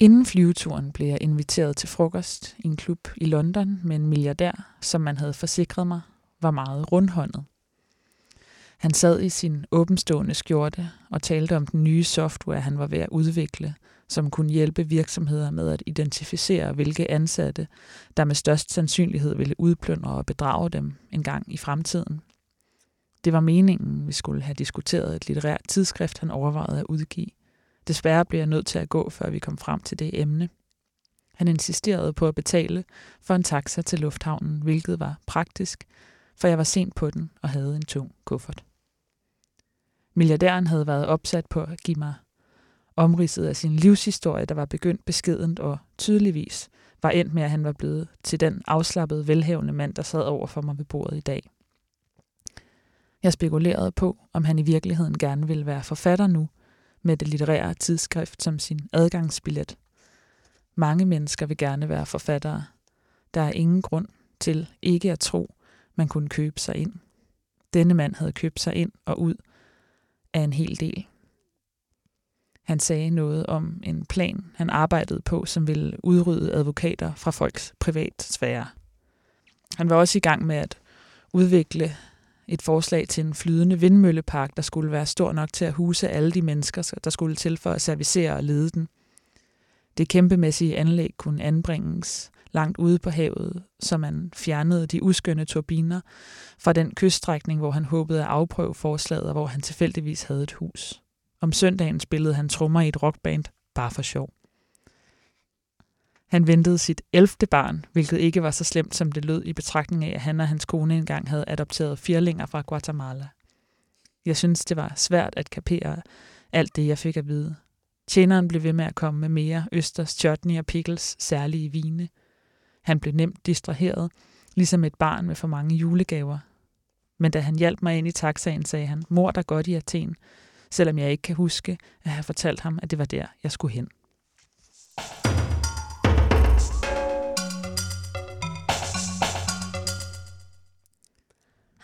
Inden flyveturen blev jeg inviteret til frokost i en klub i London med en milliardær, som man havde forsikret mig, var meget rundhåndet. Han sad i sin åbenstående skjorte og talte om den nye software, han var ved at udvikle, som kunne hjælpe virksomheder med at identificere, hvilke ansatte, der med størst sandsynlighed ville udplyndre og bedrage dem en gang i fremtiden. Det var meningen, vi skulle have diskuteret et litterært tidsskrift, han overvejede at udgive. Desværre blev jeg nødt til at gå, før vi kom frem til det emne. Han insisterede på at betale for en taxa til lufthavnen, hvilket var praktisk, for jeg var sent på den og havde en tung kuffert. Milliardæren havde været opsat på at give mig omridset af sin livshistorie, der var begyndt beskedent og tydeligvis var endt med, at han var blevet til den afslappede, velhævende mand, der sad over for mig ved bordet i dag. Jeg spekulerede på, om han i virkeligheden gerne ville være forfatter nu, med det litterære tidsskrift som sin adgangsbillet. Mange mennesker vil gerne være forfattere. Der er ingen grund til ikke at tro, man kunne købe sig ind. Denne mand havde købt sig ind og ud af en hel del. Han sagde noget om en plan, han arbejdede på, som ville udrydde advokater fra folks privatsfære. Han var også i gang med at udvikle et forslag til en flydende vindmøllepark, der skulle være stor nok til at huse alle de mennesker, der skulle til for at servicere og lede den. Det kæmpemæssige anlæg kunne anbringes langt ude på havet, så man fjernede de uskønne turbiner fra den kyststrækning, hvor han håbede at afprøve forslaget, og hvor han tilfældigvis havde et hus. Om søndagen spillede han trommer i et rockband, bare for sjov. Han ventede sit elfte barn, hvilket ikke var så slemt, som det lød i betragtning af, at han og hans kone engang havde adopteret firlinger fra Guatemala. Jeg synes, det var svært at kapere alt det, jeg fik at vide. Tjeneren blev ved med at komme med mere østers, chutney og pickles, særlige vine. Han blev nemt distraheret, ligesom et barn med for mange julegaver. Men da han hjalp mig ind i taxaen, sagde han, mor der godt i Athen, selvom jeg ikke kan huske at have fortalt ham, at det var der, jeg skulle hen.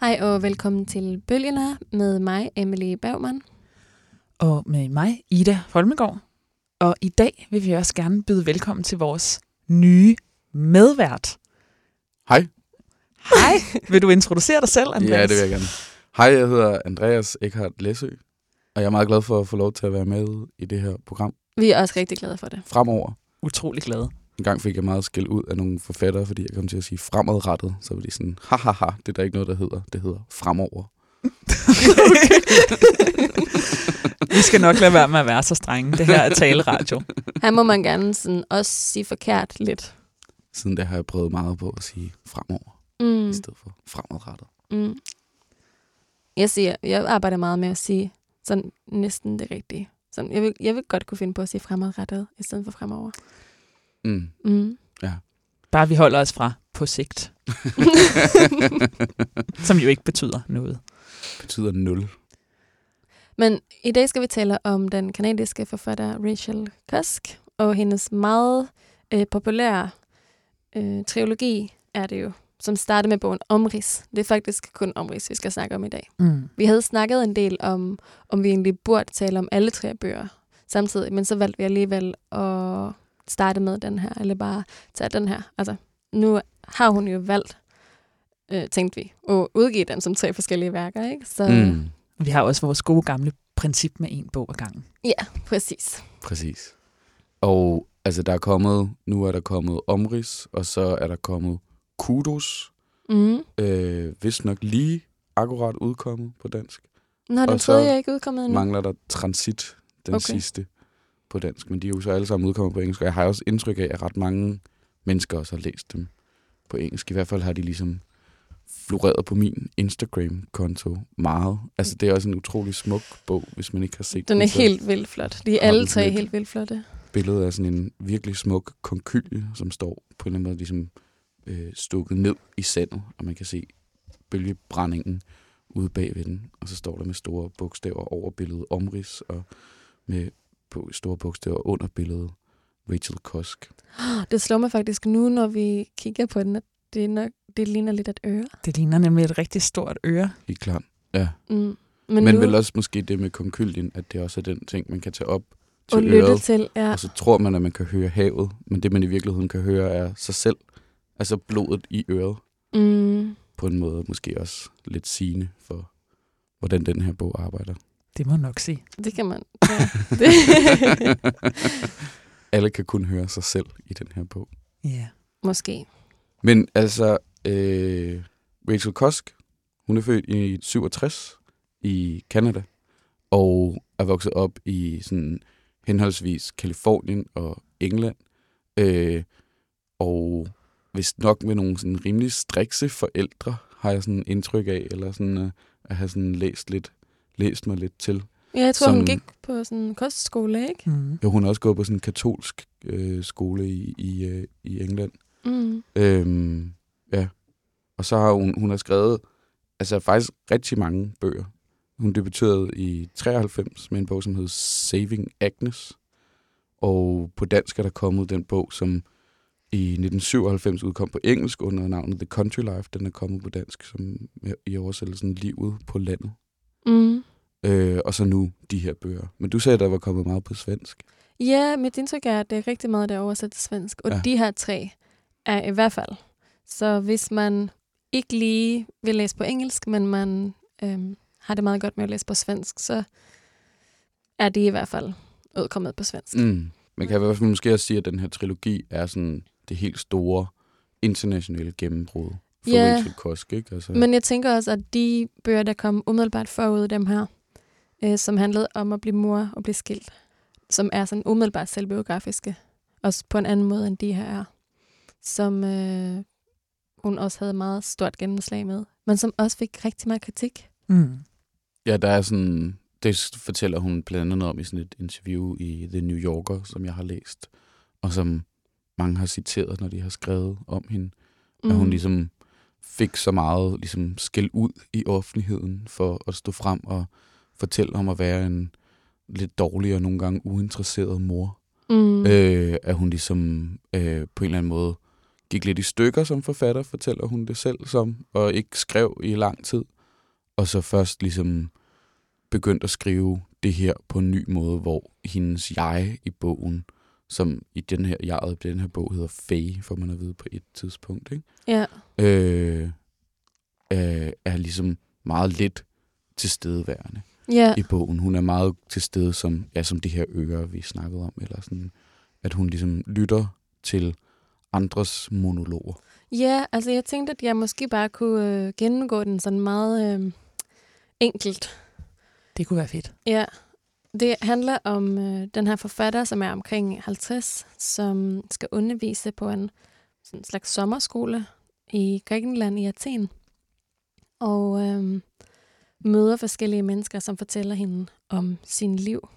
Hej og velkommen til Bølgerne med mig, Emily Bergman. Og med mig, Ida Holmegård. Og i dag vil vi også gerne byde velkommen til vores nye medvært. Hej. Hej. vil du introducere dig selv, Andreas? Ja, det vil jeg gerne. Hej, jeg hedder Andreas Eckhart Læsø, og jeg er meget glad for at få lov til at være med i det her program Vi er også rigtig glade for det. fremover. Utrolig glad. En gang fik jeg meget skæld ud af nogle forfattere, fordi jeg kom til at sige fremadrettet. Så var de sådan, hahaha, det er der ikke noget, der hedder. Det hedder fremover. Vi skal nok lade være med at være så strenge. Det her er taleradio. Her må man gerne sådan også sige forkert lidt. Siden det har jeg prøvet meget på at sige fremover, mm. i stedet for fremadrettet. Mm. Jeg, siger, jeg arbejder meget med at sige sådan næsten det rigtige. Sådan, jeg, vil, jeg vil godt kunne finde på at sige fremadrettet, i stedet for fremover. Mm. Mm. Bare vi holder os fra på sigt. Som jo ikke betyder noget. Betyder nul. Men i dag skal vi tale om den kanadiske forfatter Rachel Cusk og hendes meget øh, populære øh, trilogi er det jo, som starter med bogen Omrids. Det er faktisk kun Omrids, vi skal snakke om i dag. Mm. Vi havde snakket en del om, om vi egentlig burde tale om alle tre bøger samtidig, men så valgte vi alligevel at starte med den her, eller bare tage den her. Altså, nu har hun jo valgt, øh, tænkte vi, at udgive den som tre forskellige værker, ikke? Så Mm. Vi har også vores gode gamle princip med en bog ad gangen. ja, præcis. Præcis. Og altså, der er kommet, nu er der kommet Omris, og så er der kommet Kudos. Mm. Øh, vist nok lige akkurat udkommet på dansk. Nå, den Og tredje er ikke udkommet endnu. mangler der Transit, den okay. sidste på dansk. Men de er jo så alle sammen udkommet på engelsk. Og jeg har også indtryk af, at ret mange mennesker også har læst dem på engelsk. I hvert fald har de ligesom floreret på min Instagram-konto meget. Altså, det er også en utrolig smuk bog, hvis man ikke har set Den er så helt vildt flot. De er alle den tre helt vildt flotte. billedet af sådan en virkelig smuk konkylie, som står på en eller anden måde ligesom øh, stukket ned i sandet, og man kan se bølgebrændingen ude bagved den. Og så står der med store bogstaver over billedet omrids, og med på store bogstaver under billedet Rachel Cusk. Det slår mig faktisk nu, når vi kigger på den, at det, nok, det ligner lidt et øre. Det ligner nemlig et rigtig stort øre. Helt klart. Ja. Mm. Men, Men nu, vel også måske det med konkylien, at det også er den ting, man kan tage op, til Og lytte øret, til, ja. og så tror man, at man kan høre havet, men det, man i virkeligheden kan høre, er sig selv. Altså blodet i øret, Mm. på en måde måske også lidt sigende for, hvordan den her bog arbejder. Det må jeg nok sige. Det kan man. Ja. Det. Alle kan kun høre sig selv i den her bog. Ja. Måske. Men altså, øh, Rachel Kosk, hun er født i 67 i Canada, og er vokset op i sådan henholdsvis Kalifornien og England. Øh, og vist nok med nogle sådan rimelig strikse forældre, har jeg sådan indtryk af, eller sådan øh, at have sådan læst lidt, læst mig lidt til. Ja, jeg tror, Som... hun gik på sådan en kostskole, ikke? Mm. Jo, hun har også gået på sådan en katolsk øh, skole i, i, øh, i England. Mm. Øhm, ja. Og så har hun, hun har skrevet altså faktisk rigtig mange bøger. Hun debuterede i 93 med en bog, som hed Saving Agnes. Og på dansk er der kommet den bog, som i 1997 udkom på engelsk under navnet The Country Life. Den er kommet på dansk som i oversættelsen Livet på landet. Mm. Øh, og så nu de her bøger. Men du sagde, at der var kommet meget på svensk. Ja, mit indtryk er, at det er rigtig meget, der er oversat til svensk. Og Ja. de her tre er i hvert fald. Så hvis man ikke lige vil læse på engelsk, men man øhm, har det meget godt med at læse på svensk, så er de i hvert fald udkommet på svensk. Mm. Man kan i hvert fald måske også sige, at den her trilogi er sådan det helt store internationale gennembrud Ja. Kosk, ikke? Altså, Men jeg tænker også, at de bøger, der kom umiddelbart forud dem her, øh, som handlede om at blive mor og blive skilt, som er sådan umiddelbart selvbiografiske, også på en anden måde end de her er, som øh, hun også havde meget stort gennemslag med, men som også fik rigtig meget kritik. Mm. Ja, der er sådan... Det fortæller hun blandt andet om i sådan et interview i The New Yorker, som jeg har læst, og som mange har citeret, når de har skrevet om hende. Mm. At hun ligesom fik så meget ligesom skæld ud i offentligheden for at stå frem og fortælle om at være en lidt dårlig og nogle gange uinteresseret mor. mm. Øh, at hun ligesom øh, på en eller anden måde gik lidt i stykker som forfatter, fortæller hun det selv som, og ikke skrev i lang tid. Og så først ligesom begyndte at skrive det her på en ny måde, hvor hendes jeg i bogen, som i den her, jeg i den her bog hedder Faye, får man at vide på et tidspunkt, ikke? Ja, Øh, øh, er ligesom meget lidt tilstedeværende ja. i bogen. Hun er meget til stede som, ja, som de her ører, vi snakkede om, eller sådan, at hun ligesom lytter til andres monologer. Ja, altså jeg tænkte, at jeg måske bare kunne øh, gennemgå den sådan meget øh, enkelt. Det kunne være fedt. Ja, det handler om øh, den her forfatter, som er omkring 50, som skal undervise på en sådan slags sommerskole i Grækenland i Athen. Og øh, møder forskellige mennesker, som fortæller hende om sin liv.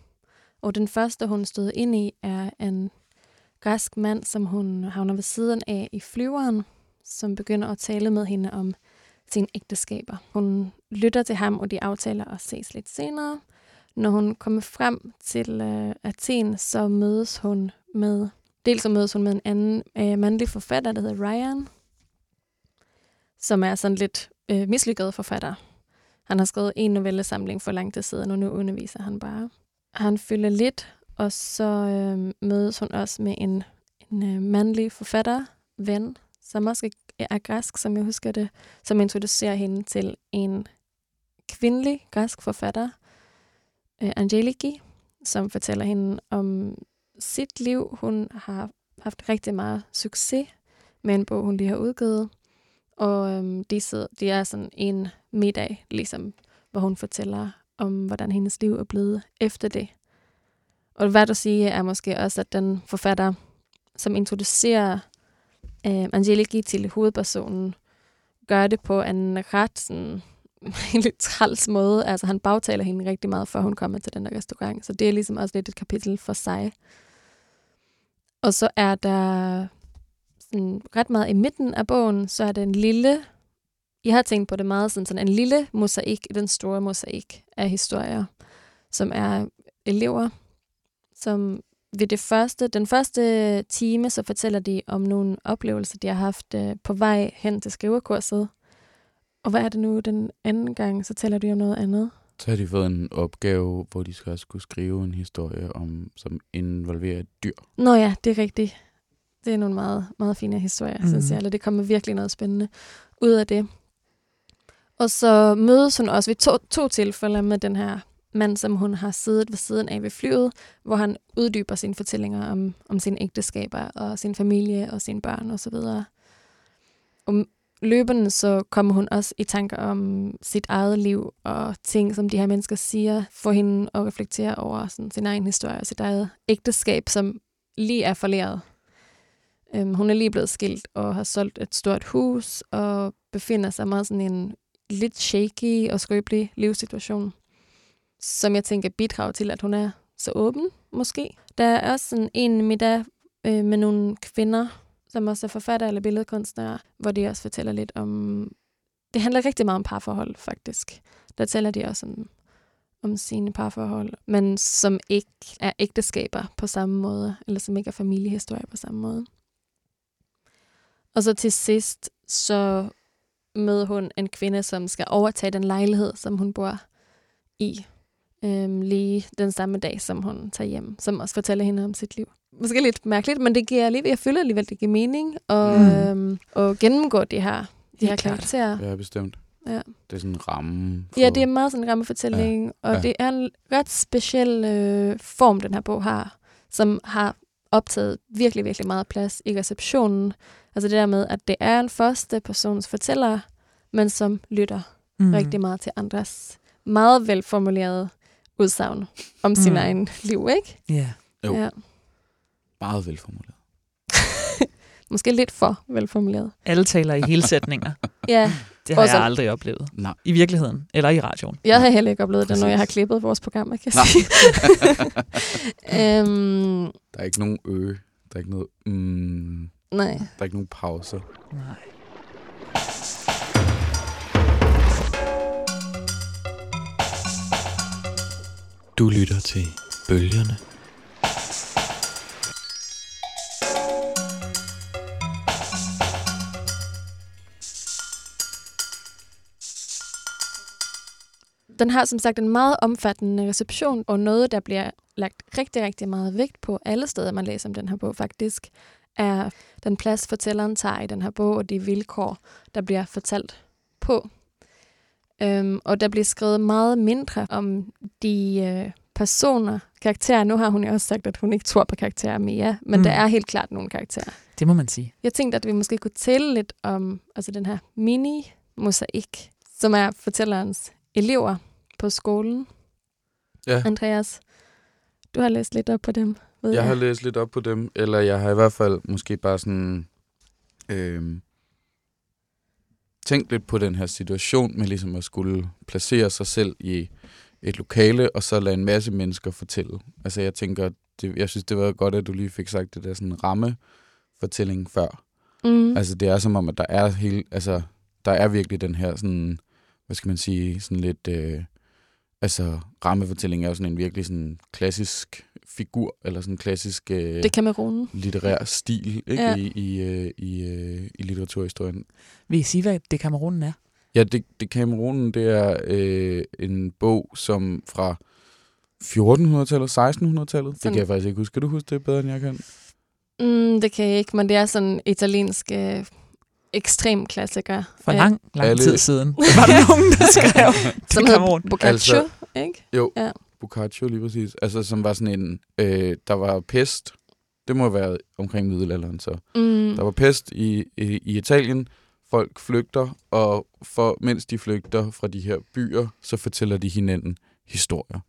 Og den første, hun stod ind i, er en græsk mand, som hun havner ved siden af i flyveren, som begynder at tale med hende om sine ægteskaber. Hun lytter til ham, og de aftaler at ses lidt senere. Når hun kommer frem til øh, Athen, så mødes hun med, dels så mødes hun med en anden øh, mandlig forfatter, der hedder Ryan, som er sådan lidt øh, mislykket forfatter. Han har skrevet en novellesamling for lang tid siden, og nu underviser han bare. Han fylder lidt, og så øh, mødes hun også med en, en øh, mandlig forfatter, ven, som også er græsk, som jeg husker det, som introducerer hende til en kvindelig græsk forfatter, øh, Angeliki, som fortæller hende om sit liv. Hun har haft rigtig meget succes med en bog, hun lige har udgivet. Og øhm, de, sidder, de er sådan en middag, ligesom, hvor hun fortæller om, hvordan hendes liv er blevet efter det. Og hvad du siger, er måske også, at den forfatter, som introducerer øh, Angeliki til hovedpersonen, gør det på en ret sådan, en lidt træls måde. Altså han bagtaler hende rigtig meget, før hun kommer til den der restaurant. Så det er ligesom også lidt et kapitel for sig. Og så er der sådan ret meget i midten af bogen, så er det en lille, jeg har tænkt på det meget sådan, sådan en lille mosaik i den store mosaik af historier, som er elever, som ved det første, den første time, så fortæller de om nogle oplevelser, de har haft øh, på vej hen til skrivekurset. Og hvad er det nu den anden gang, så taler de om noget andet. Så har de fået en opgave, hvor de skal også skulle skrive en historie, om, som involverer et dyr. Nå ja, det er rigtigt. Det er nogle meget, meget fine historier, mm. synes Mhm. jeg. Eller det kommer virkelig noget spændende ud af det. Og så mødes hun også ved to, to tilfælde med den her mand, som hun har siddet ved siden af ved flyet, hvor han uddyber sine fortællinger om, om sine ægteskaber og sin familie og sine børn osv. Og løbende så kommer hun også i tanker om sit eget liv og ting, som de her mennesker siger, får hende at reflektere over sådan, sin egen historie og sit eget ægteskab, som lige er forlæret. Øhm, hun er lige blevet skilt og har solgt et stort hus og befinder sig meget sådan i en lidt shaky og skrøbelig livssituation, som jeg tænker bidrager til, at hun er så åben, måske. Der er også sådan en middag øh, med nogle kvinder, som også er forfatter eller billedkunstnere, hvor de også fortæller lidt om... Det handler rigtig meget om parforhold, faktisk. Der taler de også om, om sine parforhold, men som ikke er ægteskaber på samme måde, eller som ikke er familiehistorie på samme måde. Og så til sidst, så møder hun en kvinde, som skal overtage den lejlighed, som hun bor i, øhm, lige den samme dag, som hun tager hjem, som også fortæller hende om sit liv. Måske lidt mærkeligt, men det giver alligevel, jeg føler alligevel, det giver mening at, Mm. øhm, at gennemgå de her, de her karakterer. Ja, bestemt. Ja. Det er sådan en ramme. For, Ja, det er meget sådan en rammefortælling, ja. og Ja. det er en ret speciel øh, form, den her bog har, som har optaget virkelig, virkelig meget plads i receptionen. Altså det der med, at det er en første persons fortæller, men som lytter mm. rigtig meget til andres meget velformulerede udsagn om sin Mm. egen liv, ikke? Ja. Jo. Ja. Meget velformuleret. Måske lidt for velformuleret. Alle taler i hele sætninger. Ja, Det har Også- jeg aldrig oplevet. Nej. I virkeligheden. Eller i radioen. jeg har heller ikke oplevet det, når Præcis. jeg har klippet vores program, kan jeg sige. øhm, Der er ikke nogen ø. Der er ikke noget... Mm, nej. der er ikke nogen pauser. Nej. Du lytter til Bølgerne. Den har som sagt en meget omfattende reception, og noget, der bliver lagt rigtig, rigtig meget vægt på alle steder, man læser om den her bog faktisk, er den plads, fortælleren tager i den her bog, og de vilkår, der bliver fortalt på. Øhm, og der bliver skrevet meget mindre om de øh, personer, karakterer. Nu har hun jo også sagt, at hun ikke tror på karakterer mere, men Mm. der er helt klart nogle karakterer. Det må man sige. Jeg tænkte, at vi måske kunne tale lidt om altså den her mini-mosaik, som er fortællerens elever på skolen. Ja. Andreas, du har læst lidt op på dem, ved Jeg jeg. har læst lidt op på dem, eller jeg har i hvert fald måske bare sådan øhm, tænkt lidt på den her situation med ligesom at skulle placere sig selv i et lokale, og så lade en masse mennesker fortælle. Altså jeg tænker, det, jeg synes det var godt, at du lige fik sagt det der sådan ramme fortælling før. Mm. Altså det er som om, at der er hele, altså der er virkelig den her sådan, hvad skal man sige, sådan lidt, øh, altså rammefortælling er jo sådan en virkelig sådan klassisk figur, eller sådan en klassisk øh, det er litterær stil ikke? Ja. I, i, øh, i, øh, i litteraturhistorien. Vil I sige, hvad det Kamerunen er? Ja, det, det Kamerunen, det er øh, en bog, som fra 1400-tallet, 1600-tallet. Det kan jeg faktisk ikke huske. Kan du huske det bedre, end jeg kan? Mm, det kan jeg ikke, men det er sådan en italiensk øh, ekstrem klassiker. For lang, lang Alle- tid siden. Var der nogen, der skrev Som til hedder? Boccaccio, Altså- ikke? Jo, Ja. Boccaccio lige præcis. Altså, som var sådan en... Øh, der var pest. Det må have været omkring middelalderen, så. Mm. Der var pest i, i, i Italien. Folk flygter, og for, mens de flygter fra de her byer, så fortæller de hinanden historier.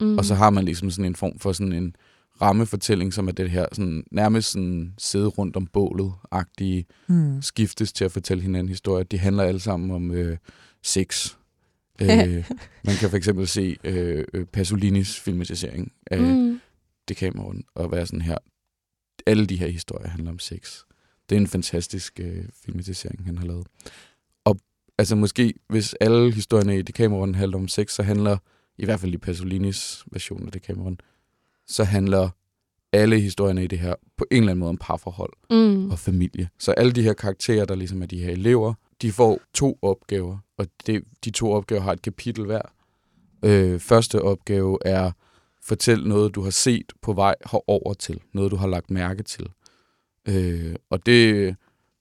mm. Og så har man ligesom sådan en form for sådan en rammefortælling, som er det her sådan, nærmest sådan sidde rundt om bålet-agtige, Hmm. skiftes til at fortælle hinanden historier. De handler alle sammen om øh, sex. Øh, man kan for eksempel se øh, øh, Pasolinis filmatisering af mm. Mm. Decameron og være sådan her. Alle de her historier handler om sex. Det er en fantastisk øh, filmatisering, han har lavet. Og altså måske, hvis alle historierne i Decameron handler om sex, så handler, i hvert fald i Pasolinis version af Decameron, så handler alle historierne i det her på en eller anden måde om parforhold Mm. og familie. Så alle de her karakterer, der ligesom er de her elever, de får to opgaver, og det, de to opgaver har et kapitel hver. Øh, første opgave er fortæl noget, du har set på vej herover til. Noget, du har lagt mærke til. Øh, og det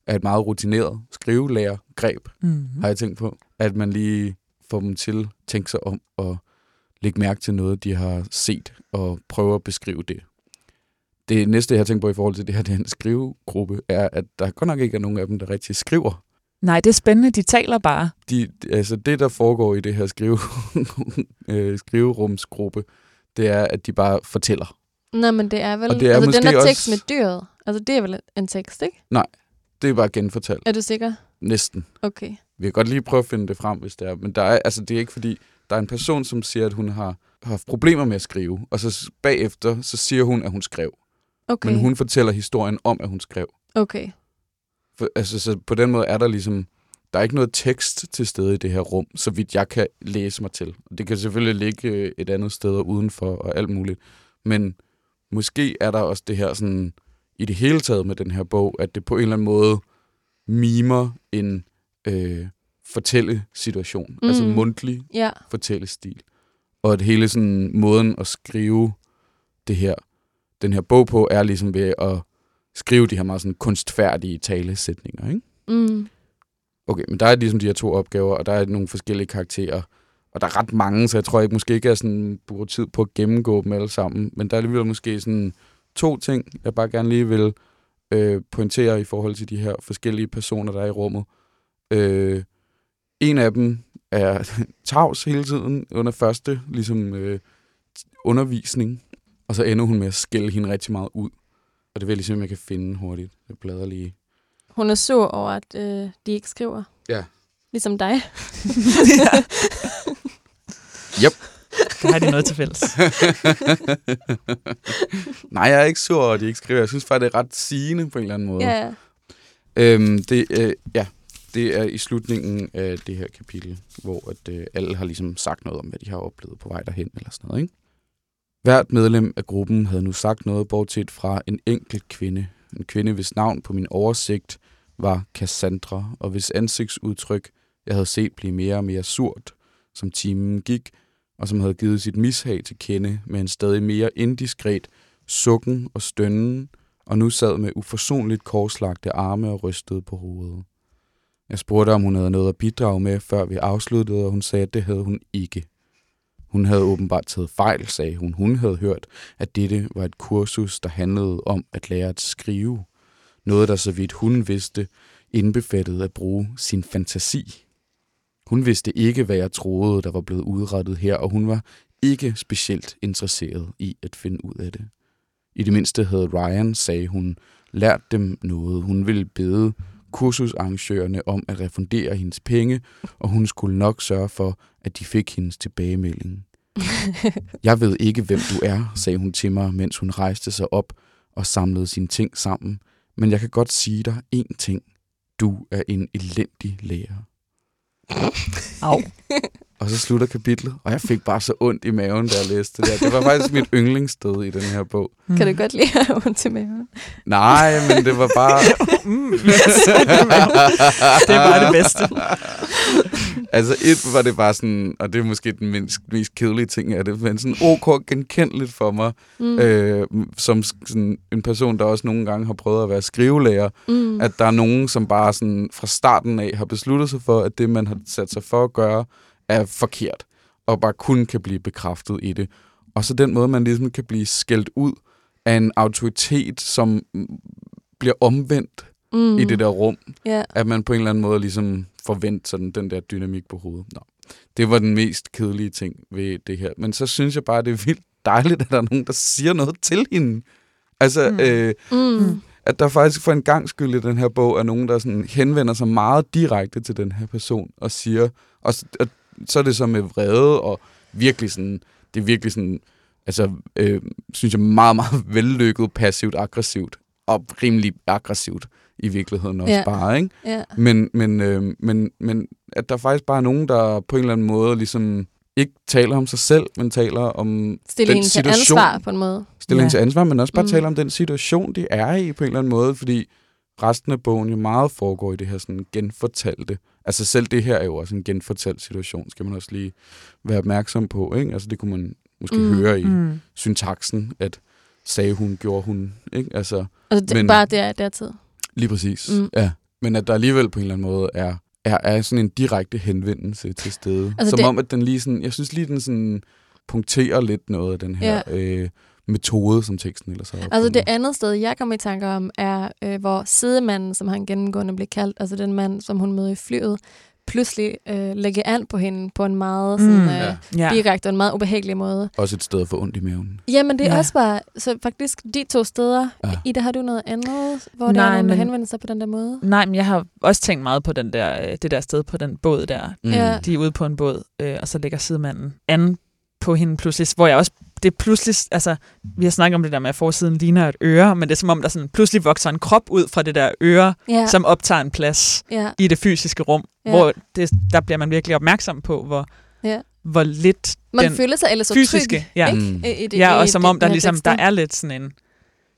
er et meget rutineret skrivelærer-greb, Mm. har jeg tænkt på. At man lige får dem til at tænke sig om og lægge mærke til noget, de har set, og prøve at beskrive det. Det næste, jeg har tænkt på i forhold til det her, det er en skrivegruppe, er, at der godt nok ikke er nogen af dem, der rigtig skriver. Nej, det er spændende. De taler bare. De, altså det, der foregår i det her skrive, øh, skriverumsgruppe, det er, at de bare fortæller. Nå, men det er vel... Og det er altså, den der også- tekst med dyret, altså det er vel en tekst, ikke? Det er bare genfortalt. Er du sikker? Næsten. Okay. Vi kan godt lige prøve at finde det frem, hvis det er. Men der er, altså, det er ikke fordi, der er en person, som siger, at hun har haft problemer med at skrive. Og så bagefter, så siger hun, at hun skrev. Okay. Men hun fortæller historien om, at hun skrev. Okay. For, altså, så på den måde er der ligesom... Der er ikke noget tekst til stede i det her rum, så vidt jeg kan læse mig til. Det kan selvfølgelig ligge øh, et andet sted og udenfor og alt muligt. Men måske er der også det her sådan... I det hele taget med den her bog, at det på en eller anden måde mimer en øh, fortællesituation. Mm. Altså mundtlig Ja. fortællestil. Og at hele sådan måden at skrive det her, den her bog på, er ligesom ved at skrive de her meget sådan kunstfærdige talesætninger, ikke? Mm. Okay, men der er ligesom de her to opgaver, og der er nogle forskellige karakterer. Og der er ret mange, så jeg tror ikke måske ikke, jeg sådan bruger tid på at gennemgå dem alle sammen. Men der er alligevel måske sådan to ting, jeg bare gerne lige vil øh, pointere i forhold til de her forskellige personer, der er i rummet. Øh, en af dem er tavs hele tiden under første ligesom, øh, undervisning, og så ender hun med at skælde hende rigtig meget ud. Og det vil jeg ligesom, jeg kan finde hurtigt. Jeg bladrer lige. Hun er sur over, at øh, de ikke skriver. Ja. Ligesom dig. ja. Yep. Der har de noget til fælles. Nej, jeg er ikke sur over, at de ikke skriver. Jeg synes faktisk, det er ret sigende på en eller anden måde. Ja. Øhm, det, øh, ja, det er i slutningen af det her kapitel, hvor at, øh, alle har ligesom sagt noget om, hvad de har oplevet på vej derhen, eller sådan noget, ikke? Hvert medlem af gruppen havde nu sagt noget, bortset fra en enkelt kvinde. En kvinde, hvis navn på min oversigt var Cassandra, og hvis ansigtsudtryk jeg havde set blive mere og mere surt, som timen gik, og som havde givet sit mishag til kende med en stadig mere indiskret sukken og stønnen, og nu sad med uforsonligt korslagte arme og rystede på hovedet. Jeg spurgte, om hun havde noget at bidrage med, før vi afsluttede, og hun sagde, at det havde hun ikke. Hun havde åbenbart taget fejl, sagde hun. Hun havde hørt, at dette var et kursus, der handlede om at lære at skrive. Noget, der så vidt hun vidste, indbefattede at bruge sin fantasi. Hun vidste ikke, hvad jeg troede, der var blevet udrettet her, og hun var ikke specielt interesseret i at finde ud af det. I det mindste havde Ryan, sagde hun, lært dem noget. Hun ville bede kursusarrangørerne om at refundere hendes penge, og hun skulle nok sørge for, at de fik hendes tilbagemelding. Jeg ved ikke, hvem du er, sagde hun til mig, mens hun rejste sig op og samlede sine ting sammen. Men jeg kan godt sige dig én ting. Du er en elendig lærer. Au. Og så slutter kapitlet, og jeg fik bare så ondt i maven, da jeg læste det der. Det var faktisk mit yndlingssted i den her bog. Kan du godt lide at have ondt til maven? Nej, men det var bare... mm, det var det bedste. altså et var det bare sådan, og det er måske den mindst, mest kedelige ting af det, men sådan ok genkendeligt for mig, Mm. øh, som sådan en person, der også nogle gange har prøvet at være skrivelærer, mm. at der er nogen, som bare sådan fra starten af har besluttet sig for, at det, man har sat sig for at gøre, er forkert, og bare kun kan blive bekræftet i det. Og så den måde, man ligesom kan blive skældt ud af en autoritet, som bliver omvendt mm. i det der rum, Ja. at man på en eller anden måde ligesom forventer sådan den der dynamik på hovedet. Nå. Det var den mest kedelige ting ved det her. Men så synes jeg bare, det er vildt dejligt, at der er nogen, der siger noget til hende. Altså, Mm. øh, Mm. at der faktisk for en gang skyld i den her bog er nogen, der sådan henvender sig meget direkte til den her person og siger, og, og så er det så med vrede og virkelig sådan, det er virkelig sådan, altså, øh, synes jeg, meget, meget vellykket, passivt, aggressivt og rimelig aggressivt i virkeligheden også Ja. bare, ikke? Ja. Men, men, øh, men, men at der faktisk bare er nogen, der på en eller anden måde ligesom ikke taler om sig selv, men taler om Stille Den hende til situation- ansvar på en måde. stille Ja. til ansvar, men også bare mm. taler om den situation, de er i på en eller anden måde, fordi resten af bogen jo meget foregår i det her sådan genfortalte, Altså selv det her er jo også en genfortalt situation, skal man også lige være opmærksom på. Ikke? Altså det kunne man måske Mm. høre i mm. Syntaksen, at sagde hun, gjorde hun. Ikke? Altså Altså, det, Men- bare det er dertid. lige præcis. Mm. Ja. Men at der alligevel på en eller anden måde er, er, er sådan en direkte henvendelse til stede. Altså Som det- om, at den lige sådan, jeg synes lige, den sådan punkterer lidt noget af den her ja. øh, metode, som teksten ellers har Altså det andet sted, jeg kommer i tanker om, er, øh, hvor sidemanden, som han gennemgående bliver kaldt, altså den mand, som hun møder i flyet, pludselig øh, lægger an på hende på en meget sådan, Mm. øh, Ja. Direkte og en meget ubehagelig måde. Også et sted for ondt i maven. Jamen, det er Ja. også bare, så faktisk de to steder. Ja. Ja. Ida, har du noget andet, hvor der Nej, er nogen, der henvender sig på den der måde? Nej, men jeg har også tænkt meget på den der, øh, det der sted på den båd der. Mm. Ja. De er ude på en båd, øh, og så lægger sidemanden an på hende pludselig, hvor jeg også, det er pludselig, altså, vi har snakket om det der med, at forsiden ligner et øre, men det er som om, der sådan pludselig vokser en krop ud fra det der øre, Ja, som optager en plads ja, i det fysiske rum, Ja. hvor det, der bliver man virkelig opmærksom på, hvor, ja. hvor lidt Man den føler sig ellers så fysiske, tryg, ja. ikke? Mm. I, i det, ja, og som om der ligesom, der er lidt sådan en,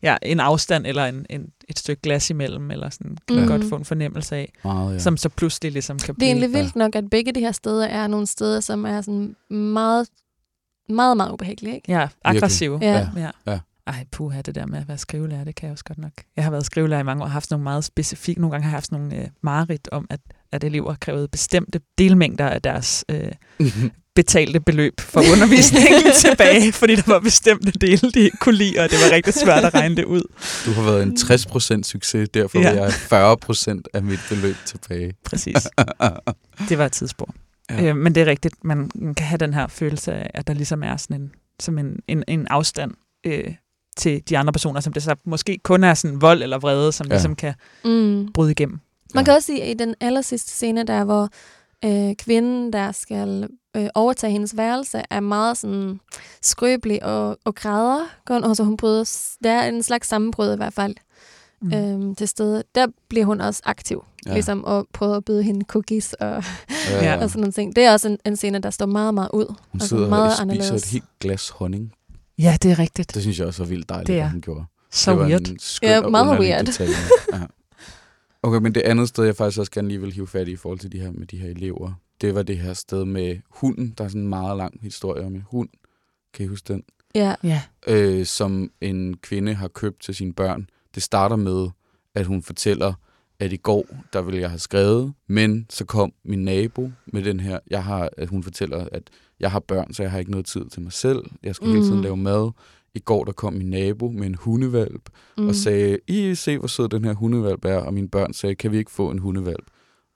ja, en afstand eller en, en, et stykke glas imellem, eller sådan, kan man Mhm. godt få en fornemmelse af, Meget, ja. som så pludselig ligesom kan Det er blive... egentlig vildt nok, at begge de her steder er nogle steder, som er sådan meget, meget, meget ubehagelige, ikke? Ja, aggressiv. Ja. ja. Ja. Ej, puha, det der med at være skrivelærer, det kan jeg også godt nok. Jeg har været skrivelærer i mange år og haft nogle meget specifikke, nogle gange har jeg haft sådan nogle øh, mareridt om, at, at elever krævede bestemte delmængder af deres øh, betalte beløb for undervisningen tilbage, fordi der var bestemte dele, de ikke kunne lide, og det var rigtig svært at regne det ud. Du har været en 60% succes, derfor Ja. vil jeg have 40% af mit beløb tilbage. Præcis. Det var et tidsspor. Ja. Ja. Øh, men det er rigtigt, man kan have den her følelse af, at der ligesom er sådan en, som en, en, en afstand øh, til de andre personer, som det så måske kun er sådan vold eller vrede, som Ja. ja. ligesom kan Mm. bryde igennem. Man Ja. kan også sige, at i den aller sidste scene, der hvor øh, kvinden, der skal øh, overtage hendes værelse, er meget sådan skrøbelig og, og græder. Går- Og så hun bryder, der er en slags sammenbrud i hvert fald Mm. øhm, til stede. Der bliver hun også aktiv, Ja. ligesom og prøver at byde hende cookies og, Ja. Og sådan nogle ting. Det er også en, en scene, der står meget, meget ud. Hun Altså sidder meget og spiser anderledes. et helt glas honning. Ja, det er rigtigt. Det synes jeg også var vildt dejligt, Det er at hun gjorde. Så det weird. Ja, og meget weird. detalje. Ja. Okay, men det andet sted, jeg faktisk også gerne lige vil hive fat i i forhold til de her, med de her elever, det var det her sted med hunden. Der er sådan en meget lang historie om en hund. Kan I huske den? Ja. Ja. øh, som en kvinde har købt til sine børn. Det starter med, at hun fortæller, at i går, der ville jeg have skrevet, men så kom min nabo med den her, jeg har, at hun fortæller, at jeg har børn, så jeg har ikke noget tid til mig selv. Jeg skal mm. hele tiden Mm. lave mad. I går, der kom min nabo med en hundevalp mm. og sagde, I se, hvor sød den her hundevalp er, og mine børn sagde, kan vi ikke få en hundevalp?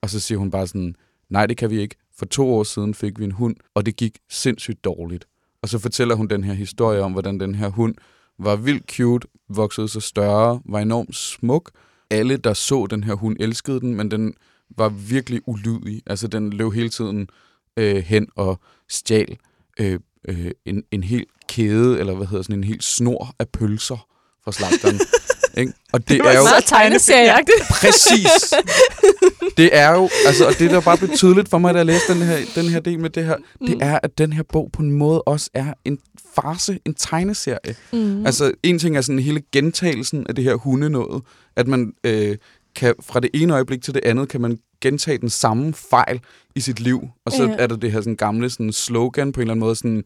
Og så siger hun bare sådan, nej, det kan vi ikke. For to år siden fik vi en hund, og det gik sindssygt dårligt. Og så fortæller hun den her historie om, hvordan den her hund var vildt cute, voksede sig større, var enormt smuk. Alle, der så den her hund, elskede den, men den var virkelig ulydig. Altså, den løb hele tiden øh, hen og stjal øh, øh, en, en hel kæde, eller hvad hedder sådan en hel snor af pølser fra slagteren. ikke? Og det, var er jo Meget tegneserieagtigt. præcis. Det er jo, altså, og det der bare blev tydeligt for mig, da jeg læste den her, den her del med det her, det Mm. er, at den her bog på en måde også er en farse, en tegneserie. Mm. Altså, en ting er sådan hele gentagelsen af det her hundenået, at man øh, kan fra det ene øjeblik til det andet, kan man gentage den samme fejl i sit liv. Og så Ja. er der det her sådan gamle sådan slogan på en eller anden måde, sådan øh,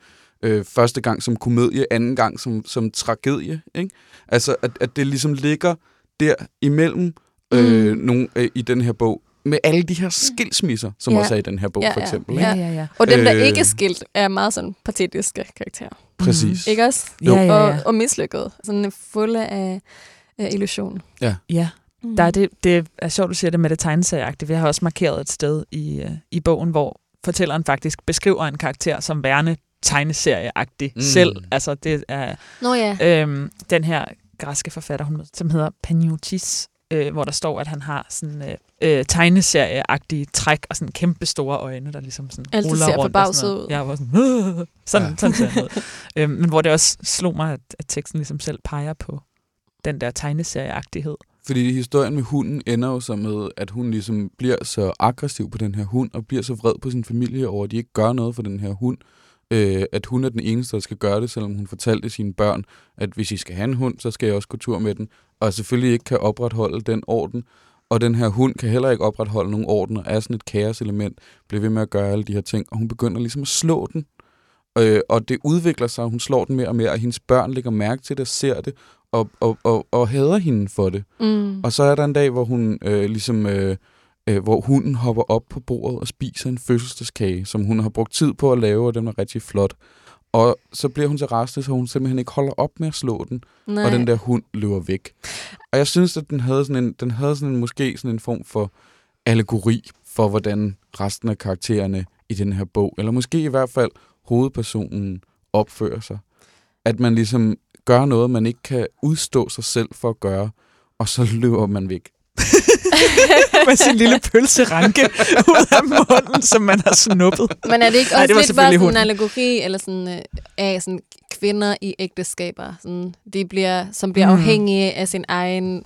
første gang som komedie, anden gang som, som tragedie. Ikke? Altså, at, at det ligesom ligger der imellem øh, Mm. nogle, øh, i den her bog, med alle de her skilsmisser, som Ja. også er i den her bog, Ja, for ja. eksempel. Ja. Ikke? ja, ja. Og dem, der Øh. ikke er skilt, er meget sådan patetiske karakterer. Præcis. Ikke også? Ja, ja, ja. Og, og mislykket. Sådan fulde af, af illusion. ja. Mm. Der er det, det er sjovt, du siger det med det tegneserieagtige. Vi har også markeret et sted i, øh, i bogen, hvor fortælleren faktisk beskriver en karakter som værende tegneserieagtig Mm. selv. Altså det er Nå ja. øhm, den her græske forfatter, hun, som hedder Paniotis, øh, hvor der står, at han har sådan øh, øh, tegneserieagtige træk og sådan kæmpe store øjne, der ligesom sådan Altid ruller ser rundt. sådan noget. ud. Jeg var sådan, sådan, Ja. sådan ser han ud. øhm, men hvor det også slog mig, at, at teksten ligesom selv peger på den der tegneserieagtighed. Fordi historien med hunden ender jo så med, at hun ligesom bliver så aggressiv på den her hund, og bliver så vred på sin familie over, at de ikke gør noget for den her hund. Øh, at hun er den eneste, der skal gøre det, selvom hun fortalte sine børn, at hvis I skal have en hund, så skal jeg også gå tur med den. Og selvfølgelig ikke kan opretholde den orden. Og den her hund kan heller ikke opretholde nogen orden, og er sådan et kaoselement, bliver ved med at gøre alle de her ting, og hun begynder ligesom at slå den. Øh, og det udvikler sig, og hun slår den mere og mere, og hendes børn lægger mærke til det, ser det, og, og, og, og hader hende for det. Mm. Og så er der en dag, hvor hun øh, ligesom... Øh, øh, hvor hunden hopper op på bordet og spiser en fødselsdagskage, som hun har brugt tid på at lave, og den er rigtig flot. Og så bliver hun så rastet, så hun simpelthen ikke holder op med at slå den, Nej. og den der hund løber væk. Og jeg synes, at den havde sådan en, den havde sådan en, måske sådan en form for allegori for, hvordan resten af karaktererne i den her bog, eller måske i hvert fald hovedpersonen, opfører sig. At man ligesom gør noget, man ikke kan udstå sig selv for at gøre, og så løber man væk. med sin lille pølseranke ud af munden, som man har snuppet. Men er det ikke Nej, også det var lidt bare sådan en allegori, eller sådan, øh, af sådan kvinder i ægteskaber, sådan, de bliver, som bliver Mm. afhængige af sin egen,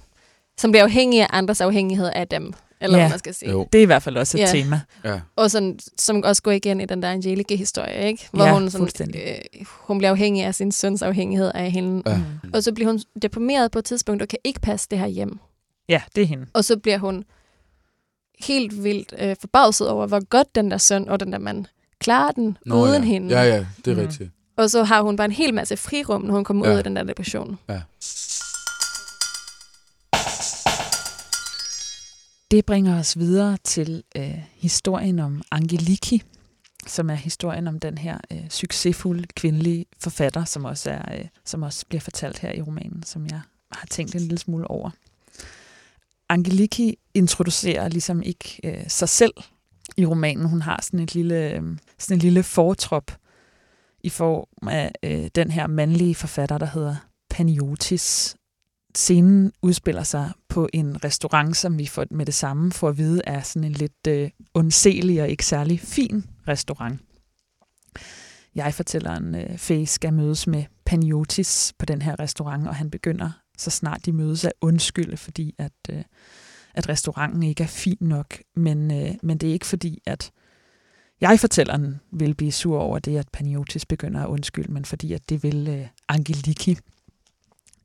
som bliver afhængige af andres afhængighed af dem, eller Ja. hvad man skal sige. Jo. Det er i hvert fald også et Ja. tema. Ja. Og sådan, som også går igen i den der Angelique-historie, ikke? Hvor Ja, hun, sådan, øh, hun bliver afhængig af sin søns afhængighed af hende. Ja. Og så bliver hun deprimeret på et tidspunkt og kan ikke passe det her hjem. Ja, det er hende. Og så bliver hun helt vildt øh, forbavset over, hvor godt den der søn og den der mand klarer den Nå, uden ja. hende. Ja, ja, det er Mm. rigtigt. Og så har hun bare en hel masse frirum, når hun kommer Ja. ud af den der depression. Det bringer os videre til øh, historien om Angeliki, som er historien om den her øh, succesfulde kvindelige forfatter, som også, er, øh, som også bliver fortalt her i romanen, som jeg har tænkt en lille smule over. Angeliki introducerer ligesom ikke øh, sig selv i romanen. Hun har sådan et lille, øh, sådan en lille fortrop i form af øh, den her mandlige forfatter, der hedder Paniotis. Scenen udspiller sig på en restaurant, som vi får med det samme får at vide er sådan en lidt øh, undselig og ikke særlig fin restaurant. Jeg fortæller en øh, Faye skal mødes med Paniotis på den her restaurant, og han begynder, så snart de mødes, at undskylde, fordi at, øh, at restauranten ikke er fin nok. Men, øh, men det er ikke fordi, at jeg fortælleren vil blive sur over det, at Paniotis begynder at undskylde, men fordi at det vil øh, Angeliki.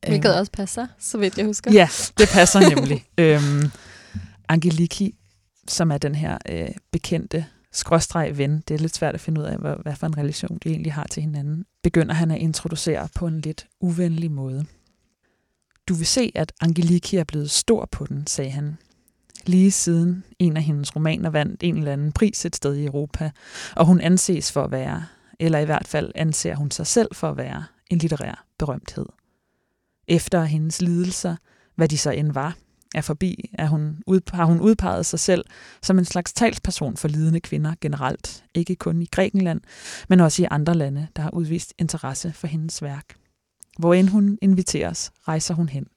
Hvilket Øhm, også passer, så vidt jeg husker. Ja, det passer nemlig. øhm, Angeliki, som er den her øh, bekendte skråstreg ven, det er lidt svært at finde ud af, hvad, hvad for en relation de egentlig har til hinanden, begynder han at introducere på en lidt uvenlig måde. Du vil se, at Angeliki er blevet stor på den, sagde han. Lige siden en af hendes romaner vandt en eller anden pris et sted i Europa, og hun anses for at være, eller i hvert fald anser hun sig selv for at være, en litterær berømthed. Efter hendes lidelser, hvad de så end var, er forbi, er hun har hun udpeget sig selv som en slags talsperson for lidende kvinder generelt, ikke kun i Grækenland, men også i andre lande, der har udvist interesse for hendes værk. Hvor end hun inviteres, rejser hun hen.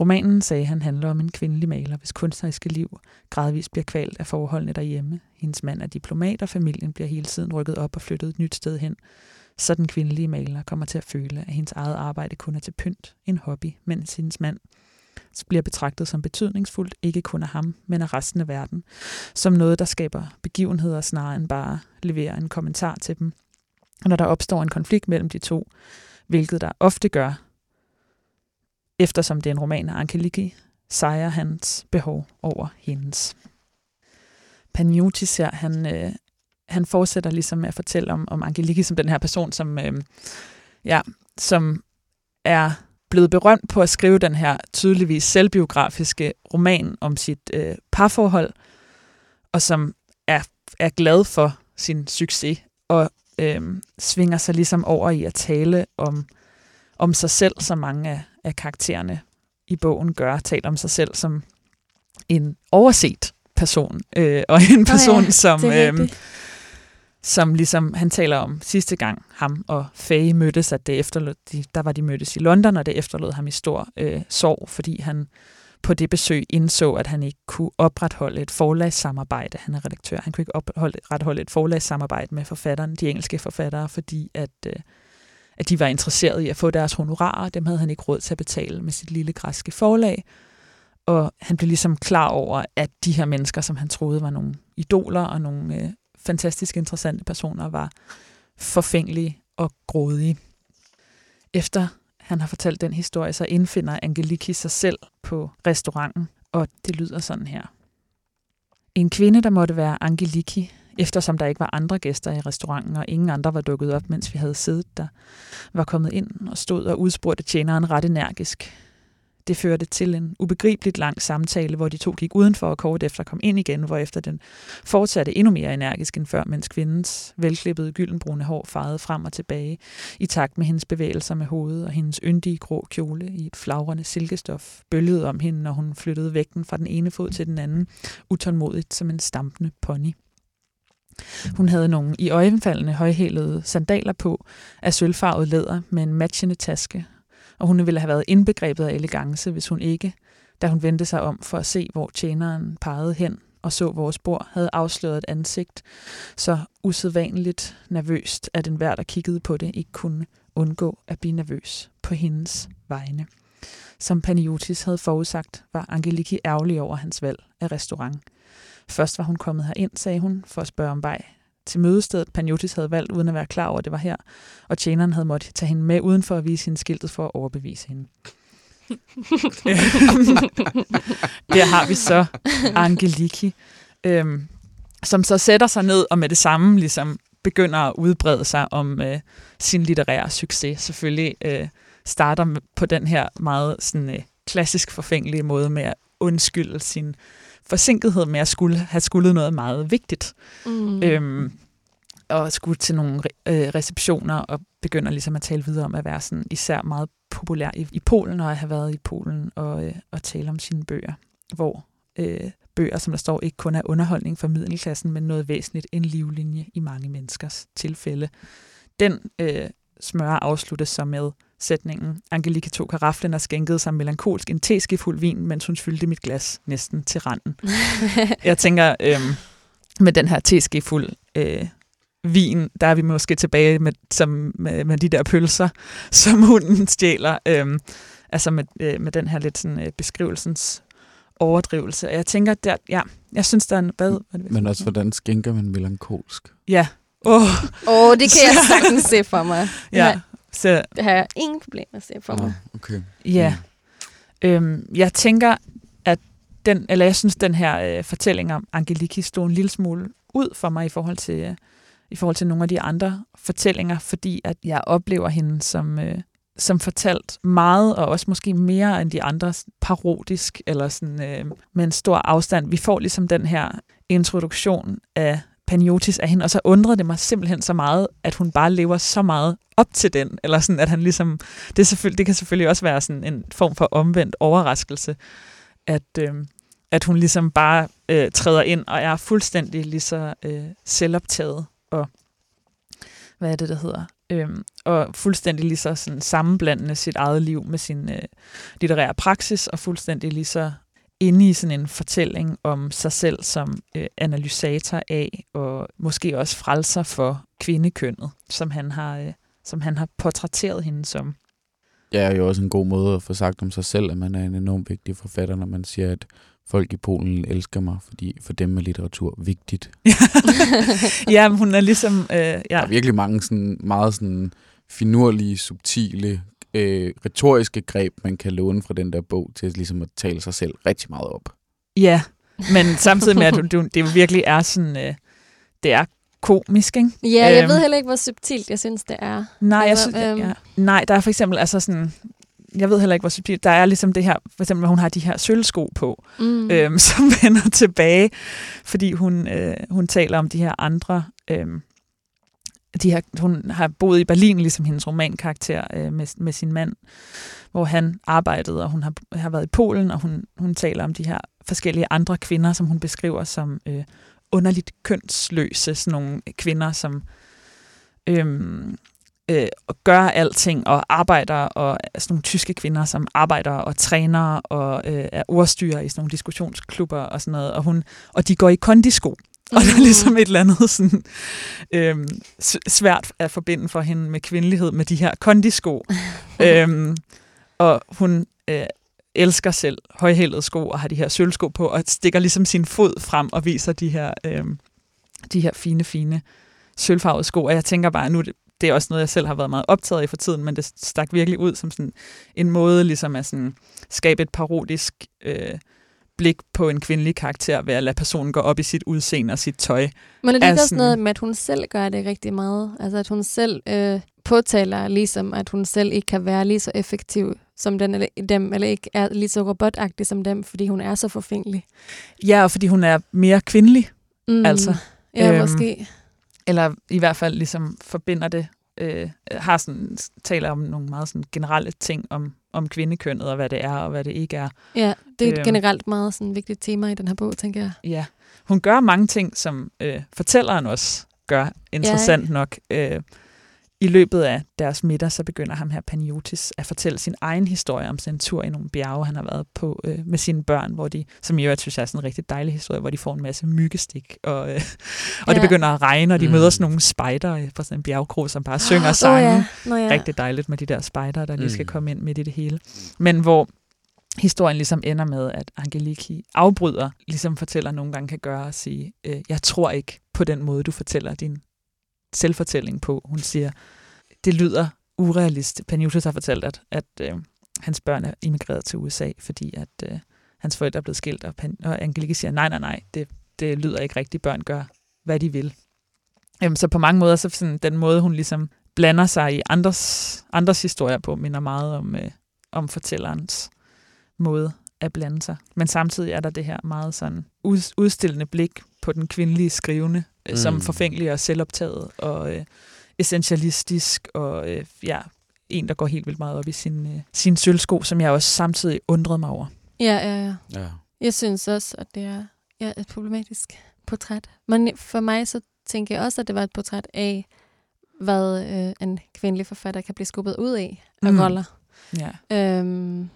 Romanen, sagde han, handler om en kvindelig maler, hvis kunstneriske liv gradvist bliver kvalt af forholdene derhjemme. Hendes mand er diplomat, og familien bliver hele tiden rykket op og flyttet et nyt sted hen, så den kvindelige maler kommer til at føle, at hendes eget arbejde kun er til pynt, en hobby, mens hendes mand bliver betragtet som betydningsfuldt, ikke kun af ham, men af resten af verden, som noget, der skaber begivenheder snarere end bare leverer en kommentar til dem. Og når der opstår en konflikt mellem de to, hvilket der ofte gør, eftersom det er en roman af Angeliki, sejrer hans behov over hendes. Paniotis her, han, øh, han fortsætter ligesom med at fortælle om, om Angeliki som den her person, som, øh, ja, som er blevet berømt på at skrive den her tydeligvis selvbiografiske roman om sit øh, parforhold, og som er, er glad for sin succes, og øh, svinger sig ligesom over i at tale om, om sig selv, som mange af, af karaktererne i bogen gør, taler om sig selv som en overset person, øh, og en person, ja, som... Rigtigt. som ligesom han taler om sidste gang ham og Faye mødtes, at det efterlod, de, der var de mødtes i London, og det efterlod ham i stor øh, sorg, fordi han på det besøg indså, at han ikke kunne opretholde et forlagssamarbejde. Han er redaktør. Han kunne ikke opretholde et forlagssamarbejde med forfatteren, de engelske forfattere, fordi at, øh, at de var interesserede i at få deres honorarer. Dem havde han ikke råd til at betale med sit lille græske forlag. Og han blev ligesom klar over, at de her mennesker, som han troede var nogle idoler og nogle øh, fantastisk interessante personer, var forfængelige og grådige. Efter han har fortalt den historie, så indfinder Angeliki sig selv på restauranten, og det lyder sådan her. En kvinde, der måtte være Angeliki, eftersom der ikke var andre gæster i restauranten, og ingen andre var dukket op, mens vi havde siddet der, var kommet ind og stod og udspurgte tjeneren ret energisk. Det førte til en ubegribeligt lang samtale, hvor de to gik udenfor og kort efter kom ind igen, hvor efter den fortsatte endnu mere energisk end før, mens kvindens velklippede gyldenbrune hår farede frem og tilbage i takt med hendes bevægelser med hovedet og hendes yndige grå kjole i et flagrende silkestof bølgede om hende, når hun flyttede vægten fra den ene fod til den anden, utålmodigt som en stampende pony. Hun havde nogle i øjenfaldende højhælede sandaler på af sølvfarvet læder med en matchende taske, og hun ville have været indbegrebet af elegance, hvis hun ikke, da hun vendte sig om for at se, hvor tjeneren pegede hen og så vores bord, havde afsløret et ansigt så usædvanligt nervøst, at enhver, der kiggede på det, ikke kunne undgå at blive nervøs på hendes vegne. Som Paniotis havde forudsagt, var Angeliki ærgerlig over hans valg af restaurant. Først var hun kommet herind, sagde hun, for at spørge om vej til mødestedet, Paniotis havde valgt, uden at være klar over, at det var her, og tjeneren havde måttet tage hende med uden for at vise hende skiltet for at overbevise hende. Der har vi så Angeliki, øhm, som så sætter sig ned og med det samme ligesom begynder at udbrede sig om øh, sin litterære succes. Selvfølgelig øh, starter på den her meget sådan, øh, klassisk forfængelige måde med at undskylde sin forsinkethed med at skulle have skuldet noget meget vigtigt. Mm. Øhm, og skulle til nogle øh, receptioner og begynder ligesom at tale videre om at være sådan især meget populær i, i Polen, og at have været i Polen og, øh, og tale om sine bøger, hvor øh, bøger, som der står, ikke kun er underholdning for middelklassen, men noget væsentligt, en livlinje i mange menneskers tilfælde. Den øh, smør afsluttes så med sætningen. Angelika tog karaflen og skænkede sig melankolsk en teskefuld vin, mens hun fyldte mit glas næsten til randen. Jeg tænker, øh, med den her teskefuld øh, vin, der er vi måske tilbage med, som, med, med de der pølser, som hunden stjæler. Øh, altså med, øh, med den her lidt sådan, øh, beskrivelsens overdrivelse. Og jeg tænker, der, ja, jeg synes, der er en... Hvad, hvad det, Men også, hvordan skænker man melankolsk? Ja. Åh, oh. oh, det kan jeg sagtens se for mig. ja. Så, det har jeg ingen problemer at se for mig. Oh, okay. Ja. Mm. Øhm, jeg tænker, at den, eller jeg synes, den her øh, fortælling om Angeliki stod en lille smule ud for mig i forhold til, øh, i forhold til nogle af de andre fortællinger, fordi at jeg oplever hende som, øh, som fortalt meget, og også måske mere end de andre, parodisk, eller sådan, øh, med en stor afstand. Vi får ligesom den her introduktion af Paniotis af hende, og så undrede det mig simpelthen så meget, at hun bare lever så meget op til den, eller sådan, at han ligesom, det, er selvfølgelig, det kan selvfølgelig også være sådan en form for omvendt overraskelse, at, øh, at hun ligesom bare øh, træder ind og er fuldstændig lige så øh, selvoptaget og hvad er det, der hedder? Øhm, og fuldstændig lige så sådan sammenblandende sit eget liv med sin øh, litterære praksis, og fuldstændig lige så inde i sådan en fortælling om sig selv som øh, analysator af, og måske også frelser for kvindekønnet, som han har, øh, som han har portrætteret hende som. Ja, er jo også en god måde at få sagt om sig selv, at man er en enormt vigtig forfatter, når man siger, at folk i Polen elsker mig, fordi for dem er litteratur vigtigt. ja, men hun er ligesom... Øh, ja. Der er virkelig mange sådan, meget sådan finurlige, subtile, øh, retoriske greb, man kan låne fra den der bog til ligesom at tale sig selv rigtig meget op. Ja, men samtidig med, at du, du, det jo virkelig er sådan... Øh, det er komisk, ikke? Ja, jeg øhm, ved heller ikke, hvor subtilt jeg synes, det er. Nej, jeg altså, synes, øhm, ja. nej der er for eksempel altså sådan jeg ved heller ikke, hvor subtilt. Der er ligesom det her, for eksempel, at hun har de her sølvsko på, mm. øhm, som vender tilbage, fordi hun, øh, hun taler om de her andre... Øh, de har, hun har boet i Berlin, ligesom hendes romankarakter øh, med, med sin mand, hvor han arbejdede, og hun har, har været i Polen, og hun, hun taler om de her forskellige andre kvinder, som hun beskriver som øh, underligt kønsløse, sådan nogle kvinder, som øh, øh, gør alting og arbejder, og sådan nogle tyske kvinder, som arbejder og træner og øh, er ordstyrer i sådan nogle diskussionsklubber og sådan noget, og, hun, og de går i kondisko. Og det er ligesom et eller andet sådan, øhm, svært at forbinde for hende med kvindelighed med de her kondisko. øhm, og hun øh, elsker selv højhældede sko og har de her sølvsko på og stikker ligesom sin fod frem og viser de her, øhm, de her fine, fine sølvfarvede sko. Og jeg tænker bare, nu det er også noget, jeg selv har været meget optaget i for tiden, men det stak virkelig ud som sådan en måde ligesom at sådan skabe et parodisk øh, blik på en kvindelig karakter ved at lade personen gå op i sit udseende og sit tøj. Men er det er ikke også sådan- noget med, at hun selv gør det rigtig meget? Altså, at hun selv øh, påtaler, ligesom at hun selv ikke kan være lige så effektiv som den, eller, dem, eller ikke er lige så robotagtig som dem, fordi hun er så forfængelig. Ja, og fordi hun er mere kvindelig, Mm. Altså, Ja, øhm, måske. eller i hvert fald ligesom forbinder det, øh, har sådan, taler om nogle meget sådan generelle ting om, om kvindekønnet, og hvad det er, og hvad det ikke er. Ja, det er et øhm, generelt meget sådan, vigtigt tema i den her bog, tænker jeg. Ja, hun gør mange ting, som øh, fortælleren også gør, interessant nok. Øh, I løbet af deres middag, så begynder ham her Paniotis at fortælle sin egen historie om en tur i nogle bjerge, han har været på øh, med sine børn, hvor de, som i øvrigt synes jeg er sådan en rigtig dejlig historie, hvor de får en masse myggestik, og, øh, og det Ja. begynder at regne, og de Mm. møder sådan nogle spejder på sådan en bjergkro, som bare synger Åh, sange. ja. Nå, ja. Rigtig dejligt med de der spejder, der lige skal Mm. komme ind midt i det hele. Men hvor historien ligesom ender med, at Angeliki afbryder, ligesom fortæller nogle gange kan gøre og sige, øh, jeg tror ikke på den måde, du fortæller din selvfortælling på. Hun siger, det lyder urealistisk. Paniutis har fortalt, at, at øh, hans børn er immigreret til USA, fordi at øh, hans forældre er blevet skilt, og, Pan- og Angelique siger, nej, nej, nej, det, det lyder ikke rigtigt. Børn gør, hvad de vil. Øhm, så på mange måder, så sådan, den måde, hun ligesom blander sig i andres, andres historier på, minder meget om, øh, om fortællerens måde at blande sig. Men samtidig er der det her meget sådan udstillende blik på den kvindelige skrivende, mm. Som forfængelig og selvoptaget og øh, essentialistisk og øh, ja, en, der går helt vildt meget op i sin, øh, sin sølvsko, som jeg også samtidig undrede mig over. Ja, ja, ja. Ja. Jeg synes også, at det er ja, et problematisk portræt. Men for mig så tænker jeg også, at det var et portræt af, hvad øh, en kvindelig forfatter kan blive skubbet ud af af Mm. roller. Ja. Øhm,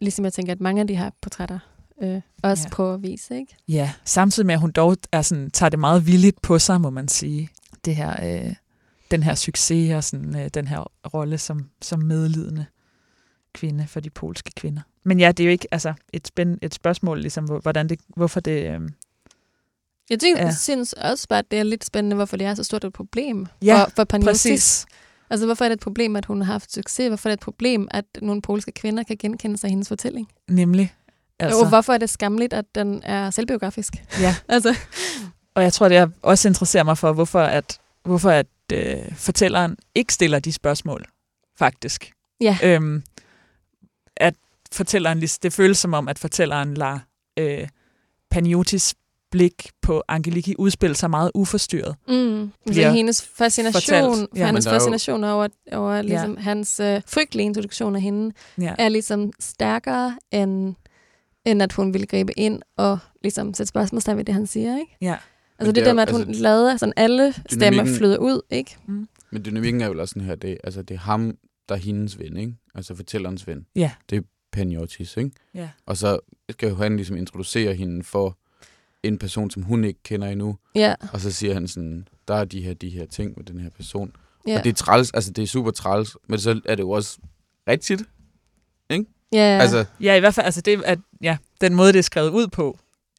ligesom jeg tænker, at mange af de her portrætter øh, også Ja. prøver at vise, ikke? Ja, samtidig med, at hun dog er sådan, tager det meget villigt på sig, må man sige. Det her, øh, den her succes og sådan, øh, den her rolle som, som medlidende kvinde for de polske kvinder. Men ja, det er jo ikke altså, et, spænd, et spørgsmål, ligesom, hvor- hvordan det, hvorfor det... Øh, Jeg synes, Ja. synes også bare, at det er lidt spændende, hvorfor det er så stort et problem Ja, for, for Paniotis. præcis. Altså, hvorfor er det et problem, at hun har haft succes? Hvorfor er det et problem, at nogle polske kvinder kan genkende sig i hendes fortælling? Nemlig. Altså. Og hvorfor er det skamligt, at den er selvbiografisk? Ja. altså, Og jeg tror, det er også interesserer mig for, hvorfor at, hvorfor at øh, fortælleren ikke stiller de spørgsmål, faktisk. ja. Øhm, at fortælleren, det føles som om, at fortælleren lader øh, Paniotis blik på Angeliki udspille sig meget uforstyrret. Mm. Så bliver hendes fascination, fortalt. Ja. er jo- fascination over, over ligesom, ja. hans øh, frygtelige introduktion af hende, Ja. er ligesom stærkere, end, end at hun ville gribe ind og ligesom sætte spørgsmålstegn ved det, han siger, ikke? ja. Altså det det, er der med, at hun altså, lader sådan alle stemmer flyder ud, ikke? Men dynamikken er vel også sådan her, det, altså det er ham, der er hendes ven, ikke? Altså fortællerens ven. Ja. Det er Paniotis, ikke? Ja. Og så skal jo han ligesom introducere hende for en person, som hun ikke kender endnu. Ja, Og så siger han sådan, der er de her, de her ting med den her person. ja. Og det er træls, altså det er super træls, men så er det jo også rigtigt. Ja. Ja. Altså, ja, i hvert fald, altså det, at, ja, den måde, det er skrevet ud på,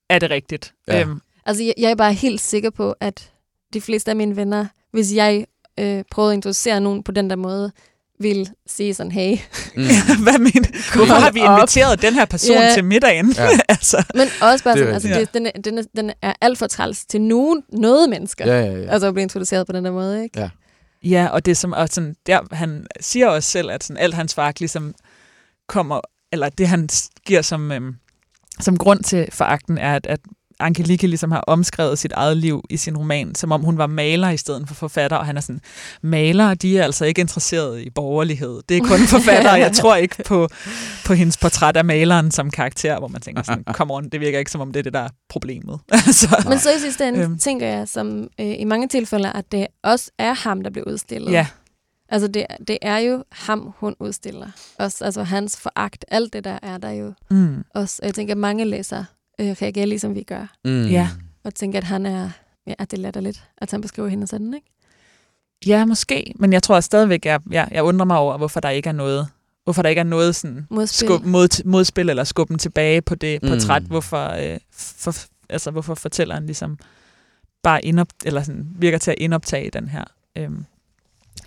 er det rigtigt. Ja. Øhm, Altså, jeg, jeg er bare helt sikker på, at de fleste af mine venner, hvis jeg øh, prøvede at introducere nogen på den der måde, vil sige sådan, hey. mm, Hvad mener Hvorfor har vi op. inviteret den her person Ja. til middagen? Ja. altså, Men også bare Det sådan, altså, rigtigt. det, den, er, den, er, den er alt for træls til nogen, noget mennesker. ja, ja, ja. Altså at blive introduceret på den der måde, ikke? Ja. Ja, og det som og sådan, der, han siger også selv, at sådan, alt hans foragt ligesom kommer, eller det han giver som, øhm, som grund til foragten, er, at, at Angelike ligesom har omskrevet sit eget liv i sin roman, som om hun var maler i stedet for forfatter, og han er sådan, malere, de er altså ikke interesseret i borgerlighed. Det er kun forfattere. Jeg tror ikke på, på hendes portræt af maleren som karakter, hvor man tænker sådan, come on, det virker ikke som om det er det, der er problemet. altså, Men så i sidste ende øhm. tænker jeg, som øh, i mange tilfælde, at det også er ham, der bliver udstillet. ja, Altså det, det er jo ham, hun udstiller. Også, altså hans foragt, alt det der er der jo mm, også. Og jeg tænker, at mange læsere øh, reagerer ligesom vi gør. Mm. ja. Og tænker, at han er, ja, at det er latterligt, at han beskriver hende sådan, ikke? Ja, måske. Men jeg tror at stadigvæk, jeg, jeg, jeg undrer mig over, hvorfor der ikke er noget, hvorfor der ikke er noget sådan Modspil. skub, mod, modspil eller skubben tilbage på det Mm. portræt. Hvorfor, øh, for, altså, hvorfor fortælleren ligesom bare indop, eller sådan, virker til at indoptage den her. Øhm,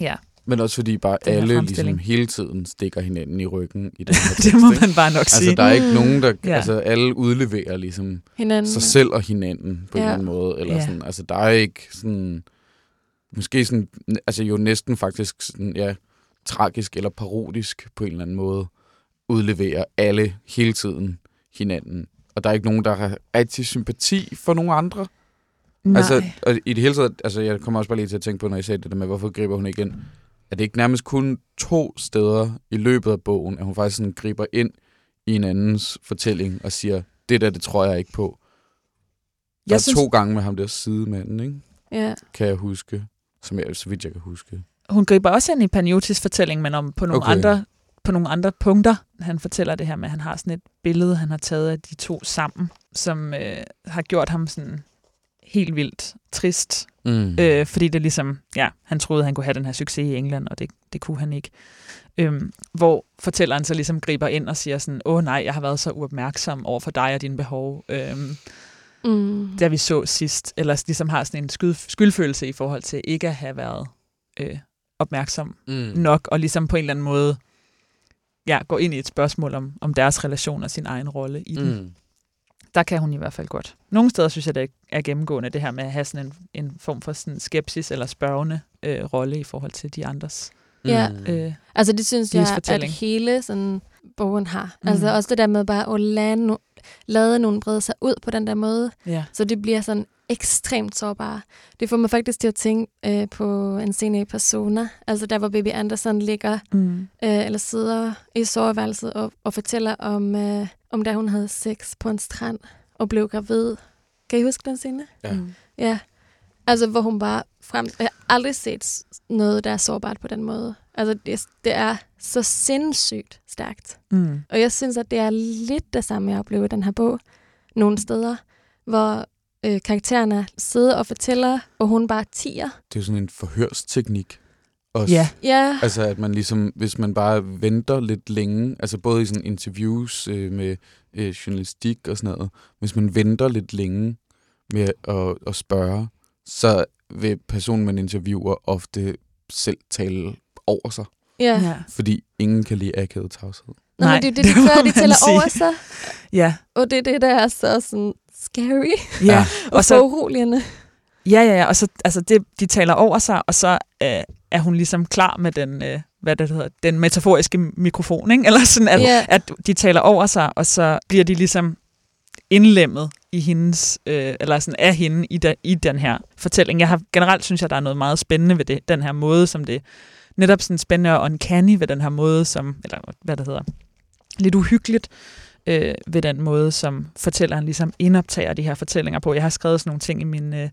ja. Men også fordi bare Den alle ligesom hele tiden stikker hinanden i ryggen i den her det tekst, må ikke? man bare nok sige. Altså, der er ikke nogen, der... Ja. Altså, alle udleverer ligesom Hinanden. sig selv og hinanden på ja. en eller anden måde. Eller Ja. sådan, altså, der er ikke sådan... Måske sådan... Altså, jo næsten faktisk sådan, ja, tragisk eller parodisk på en eller anden måde udleverer alle hele tiden hinanden. Og der er ikke nogen, der har rigtig sympati for nogen andre. Nej. Altså, og i det hele taget, altså jeg kommer også bare lige til at tænke på, når I sagde det der med, hvorfor griber hun ikke ind? Er det ikke nærmest kun to steder i løbet af bogen, at hun faktisk sådan griber ind i en andens fortælling og siger, det der, det tror jeg ikke på. Der jeg er synes, to gange med ham der sidemanden, ikke? Ja. kan jeg huske. Som jeg, så vidt jeg kan huske. hun griber også ind i Paniotis fortælling, men om på nogle, Okay. andre, på nogle andre punkter. Han fortæller det her med, at han har sådan et billede, han har taget af de to sammen, som øh, har gjort ham sådan helt vildt trist. Mm. Øh, fordi det ligesom, ja, han troede, han kunne have den her succes i England, og det, det kunne han ikke. Øhm, hvor fortælleren så ligesom griber ind og siger sådan, åh nej, jeg har været så uopmærksom over for dig og dine behov, øhm, Mm. da vi så sidst. Eller ligesom har sådan en skyld, skyldfølelse i forhold til ikke at have været øh, opmærksom Mm. nok, og ligesom på en eller anden måde ja, gå ind i et spørgsmål om, om deres relation og sin egen rolle i den. Der kan hun i hvert fald godt. Nogle steder synes jeg, det er gennemgående, det her med at have sådan en, en form for sådan skepsis eller spørgende øh, rolle i forhold til de andres. Ja. Øh, Altså det synes jeg, at hele sådan bogen har. Mm. Altså også det der med bare at lade, no- lade nogen brede sig ud på den der måde, ja. så det bliver sådan ekstremt sårbare. Det får mig faktisk til at tænke øh, på en scene i Persona, altså der hvor Baby Anderson ligger Mm. øh, eller sidder i soveværelset og, og fortæller om, øh, om da hun havde sex på en strand og blev gravid. Kan I huske den scene? Ja. Mm. Ja. Altså, hvor hun bare frem... Jeg har aldrig set noget, der er sårbart på den måde. Altså, det, det er så sindssygt stærkt. Mm. Og jeg synes, at det er lidt det samme, jeg oplever i den her bog. Nogle steder, hvor øh, karaktererne sidder og fortæller, og hun bare tiger. Det er jo sådan en forhørsteknik. Også. Ja. Ja, Altså, at man ligesom, hvis man bare venter lidt længe, altså både i sådan interviews øh, med øh, journalistik og sådan noget, hvis man venter lidt længe med at, at spørge, så vil personen, man interviewer, ofte selv tale over sig, ja. ja. fordi ingen kan lide akavet tavshed. Nå, Nej, men det er det, det de gør, de tæller sige. over sig. Ja. Og det er det, der er så sådan scary Ja. Og, Og så uroligende. ja, ja, ja. Og så, altså det, de taler over sig, og så øh, er hun ligesom klar med den, øh, hvad det hedder, den metaforiske mikrofon, ikke? Eller sådan, at, Ja. at de taler over sig, og så bliver de ligesom indlemmet i hendes, øh, eller sådan af hende i, da, i den her fortælling. Jeg har generelt synes jeg, der er noget meget spændende ved det, den her måde, som det netop sådan spændende og uncanny ved den her måde, som, eller hvad det hedder, lidt uhyggeligt øh, ved den måde, som fortælleren ligesom indoptager de her fortællinger på. Jeg har skrevet sådan nogle ting i mine øh,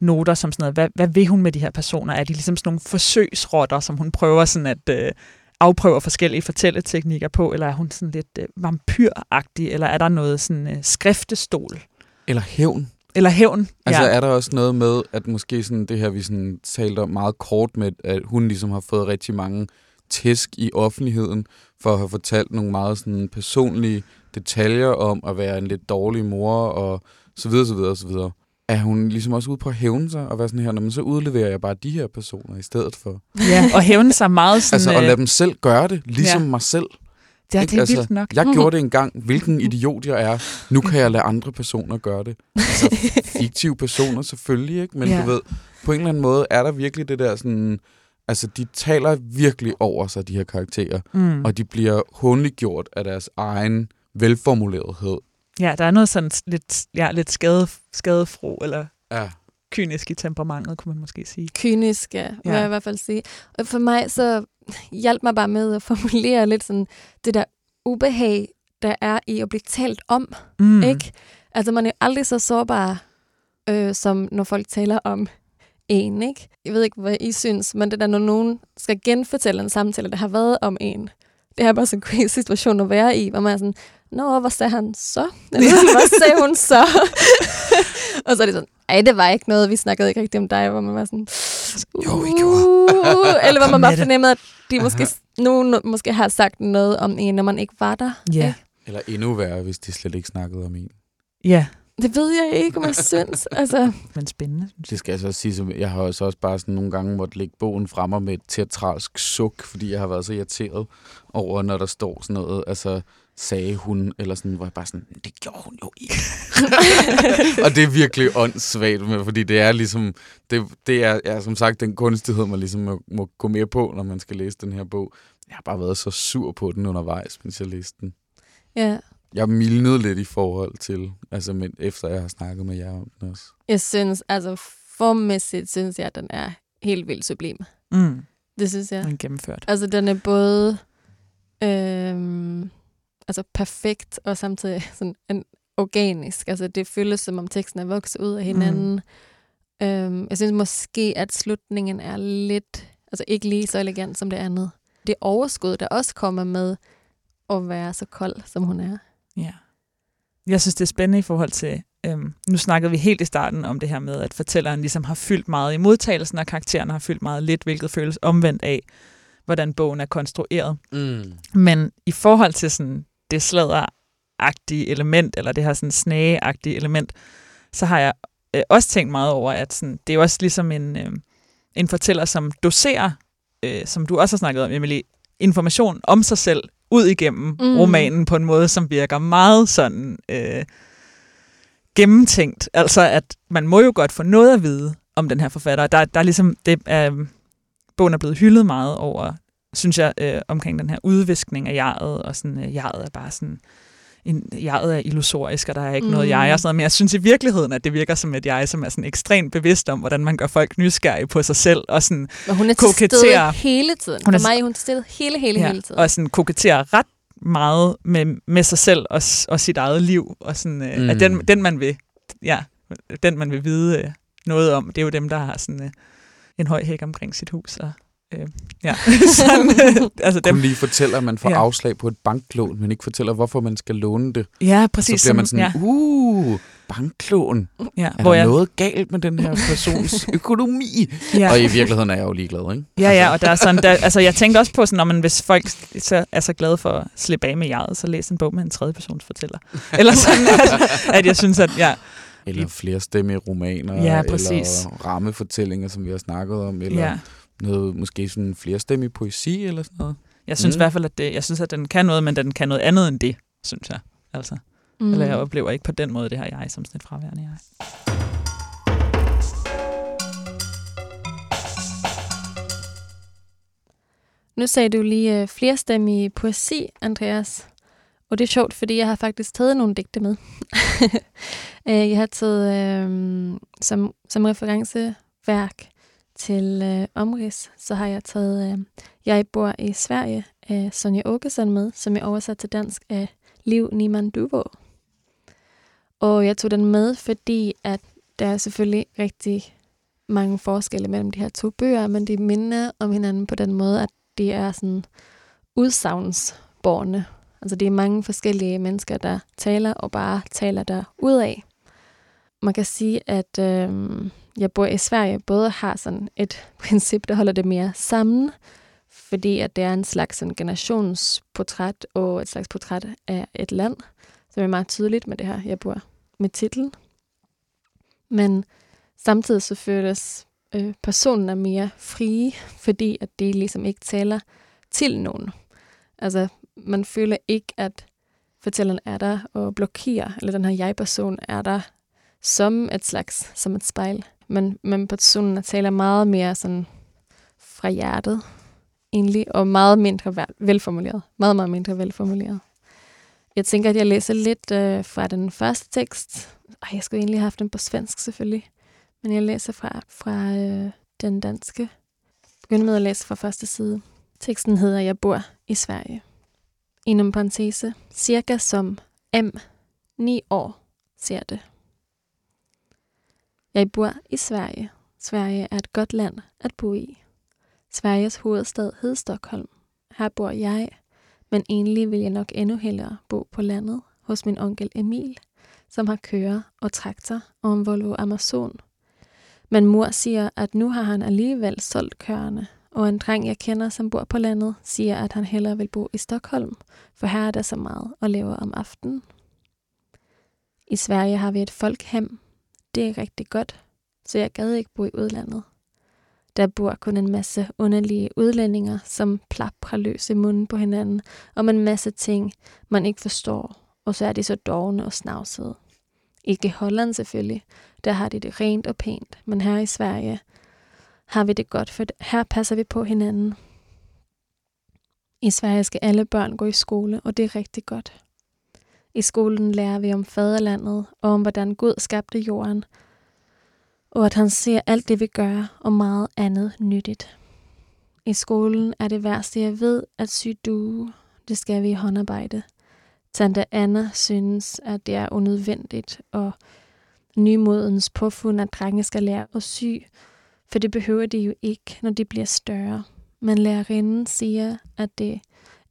noter, som sådan noget, hvad, hvad vil hun med de her personer? Er de ligesom sådan nogle forsøgsrotter, som hun prøver sådan at øh, afprøver forskellige fortælleteknikker på, eller er hun sådan lidt øh, vampyragtig, eller er der noget sådan øh, skriftestol? Eller hævn. Eller hævn? Altså ja. er der også noget med, at måske sådan det her, vi sådan talte om meget kort med, at hun ligesom har fået rigtig mange tæsk i offentligheden for at have fortalt nogle meget sådan personlige detaljer om at være en lidt dårlig mor og så videre, så videre, så videre. Er hun ligesom også ude på at hævne sig og være sådan her, når man så udleverer jeg bare de her personer i stedet for. ja, og hævne sig meget sådan... Altså at øh, lade dem selv gøre det, ligesom Ja. mig selv. Ja, ikke? det er Altså, vildt nok. Jeg gjorde det engang. Hvilken idiot jeg er. Nu kan jeg lade andre personer gøre det. Altså, fiktive personer selvfølgelig, ikke? Men Ja. du ved, på en eller anden måde er der virkelig det der sådan... Altså, de taler virkelig over sig, de her karakterer. Mm. Og de bliver hundliggjort af deres egen velformulerethed. Ja, der er noget sådan lidt, ja, lidt skade, skadefro, eller Ja. kynisk i temperamentet, kunne man måske sige. kynisk, ja, vil Ja. jeg i hvert fald sige. Og for mig så hjalp mig bare med at formulere lidt sådan det der ubehag, der er i at blive talt om, Mm. ikke? Altså man er aldrig så sårbar, øh, som når folk taler om en, ikke? Jeg ved ikke, hvad I synes, men det der, når nogen skal genfortælle en samtale, der har været om en, det er bare sådan en crazy situation at være i, hvor man er sådan, Nå, hvad sagde han så? Eller, hvad sagde hun så? og så er det sådan, ej, det var ikke noget, vi snakkede ikke rigtig om dig, hvor man var sådan, Jo, vi gjorde. Uh, eller hvor man med bare fornemmede, at de måske, nogen måske har sagt noget om en, når man ikke var der. Ja. ikke? Eller endnu værre, hvis de slet ikke snakkede om en. Ja. Det ved jeg ikke, om jeg synes. Altså, Men spændende, synes Det skal jeg så sige, som jeg har så også bare sådan nogle gange måtte lægge bogen fremme med et teatralsk suk, fordi jeg har været så irriteret over, når der står sådan noget, altså sagde hun, eller sådan, hvor jeg bare sådan, det gjorde hun jo ikke. og det er virkelig åndssvagt, med, fordi det er ligesom, det, det er, er som sagt den kunstighed, man ligesom må, må gå mere på, når man skal læse den her bog. Jeg har bare været så sur på den undervejs, mens jeg læste den. ja, Jeg mildnede lidt i forhold til, altså men, efter jeg har snakket med jer om den også. jeg synes, altså formmæssigt synes jeg, at den er helt vildt sublim. Mm, Det synes jeg. den er gennemført. Altså, den er både øhm, altså perfekt og samtidig sådan en organisk. Altså, det føles som om teksten er vokset ud af hinanden. Mm. Øhm, jeg synes måske, at slutningen er lidt, altså ikke lige så elegant som det andet. Det overskud, der også kommer med at være så kold, som hun er. Ja. Jeg synes, det er spændende i forhold til, øhm, nu snakkede vi helt i starten om det her med, at fortælleren ligesom har fyldt meget i modtagelsen, og karakteren har fyldt meget lidt, hvilket føles omvendt af, hvordan bogen er konstrueret. Mm. Men i forhold til sådan det sladderagtige element, eller det her sådan snageagtige element, så har jeg øh, også tænkt meget over, at sådan, det er jo også ligesom en, øh, en fortæller, som doserer, øh, som du også har snakket om, Emily, information om sig selv ud igennem Mm. romanen på en måde, som virker meget sådan øh, gennemtænkt. Altså, at man må jo godt få noget at vide om den her forfatter. Der, der er ligesom, det er, bogen er blevet hyldet meget over, synes jeg, øh, omkring den her udviskning af jeget, og sådan, øh, jeget er bare sådan, en, jeget er illusorisk, og der er ikke mm. noget Mm. jeg og sådan noget, men jeg synes i virkeligheden, at det virker som et jeg, som er sådan ekstremt bevidst om, hvordan man gør folk nysgerrige på sig selv, og sådan, Men hun er til Koketterer. hele tiden. Hun er For mig er hun til stede hele, hele, ja, hele tiden. og sådan koketterer ret meget med, med sig selv og, og sit eget liv, og sådan, øh, Mm. mm. at den, den man vil, ja, den man vil vide øh, noget om, det er jo dem, der har sådan øh, en høj hæk omkring sit hus, og øh, ja, sådan, øh, altså Dem. dem, lige fortæller, at man får ja. Ja. afslag på et banklån, men ikke fortæller, hvorfor man skal låne det. ja, præcis, så bliver man sådan, ja, uh, banklån. ja, Er hvor der jeg, noget galt med den her persons økonomi? ja, Og i virkeligheden er jeg jo ligeglad, ikke? Ja, ja, og der er sådan, der, altså jeg tænkte også på sådan, når man, hvis folk så er så glade for at slippe af med jeget, så læs en bog med en tredje persons fortæller. Eller sådan, at, at jeg synes, at ja, Eller flere stemme romaner, Ja, præcis. eller rammefortællinger, som vi har snakket om, eller ja. Noget, måske sådan flere stemme poesi, eller sådan noget. jeg synes Mm. i hvert fald, at det, jeg synes, at den kan noget, men den kan noget andet end det, synes jeg. Altså, mm. Eller jeg oplever ikke på den måde, det her jeg som sådan et fraværende jeg. Nu sagde du lige øh, flerstemmig poesi, Andreas. Og det er sjovt, fordi jeg har faktisk taget nogle digte med. Øh, jeg har taget øh, som, som referenceværk til øh, omrids, så har jeg taget øh, Jeg bor i Sverige af Sonja Åkesson med, som jeg oversat til dansk af Liv Niman Duvo. Og jeg tog den med, fordi at der er selvfølgelig rigtig mange forskelle mellem de her to bøger, men de minder om hinanden på den måde, at de er sådan udsagnsborgerne. Altså det er mange forskellige mennesker, der taler og bare taler der ud af. Man kan sige, at øh, jeg bor i Sverige både har sådan et princip, der holder det mere sammen, fordi at det er en slags en generationsportræt og et slags portræt af et land, som er meget tydeligt med det her, jeg bor med titlen. Men samtidig så føles øh, personen er mere frie, fordi at det ligesom ikke taler til nogen. Altså, man føler ikke, at fortælleren er der og blokerer, eller den her jeg-person er der som et slags, som et spejl. Men, men personen taler meget mere sådan fra hjertet, egentlig, og meget mindre velformuleret. Meget, meget mindre velformuleret. Jeg tænker, at jeg læser lidt øh, fra den første tekst. Ej, jeg skulle egentlig have haft den på svensk, selvfølgelig. Men jeg læser fra, fra øh, den danske. Begynder med at læse fra første side. Teksten hedder Jeg bor i Sverige. Inom parentese, cirka som M, 9 år, ser det. Jeg bor i Sverige. Sverige er et godt land at bo i. Sveriges hovedstad hed Stockholm. Her bor jeg, men egentlig vil jeg nok endnu hellere bo på landet hos min onkel Emil, som har kører og traktor og en Volvo Amazon. Men mor siger, at nu har han alligevel solgt køerne, og en dreng, jeg kender, som bor på landet, siger, at han hellere vil bo i Stockholm, for her er der så meget at lave om aftenen. I Sverige har vi et folkhem. Det er rigtig godt, så jeg gad ikke bo i udlandet. Der bor kun en masse underlige udlændinger, som plaprer løs i munden på hinanden, om en masse ting, man ikke forstår, og så er de så dogne og snavsede. Ikke i Holland selvfølgelig, der har de det rent og pænt, men her i Sverige har vi det godt, for her passer vi på hinanden. I Sverige skal alle børn gå i skole, og det er rigtig godt. I skolen lærer vi om faderlandet og om, hvordan Gud skabte jorden, og at han ser alt det, vi gør, og meget andet nyttigt. I skolen er det værste, jeg ved, at sy due. Det skal vi i håndarbejde. Tante Anna synes, at det er unødvendigt, og nymodens påfund, at drenge skal lære at sy, for det behøver de jo ikke, når de bliver større. Men lærerinden siger, at det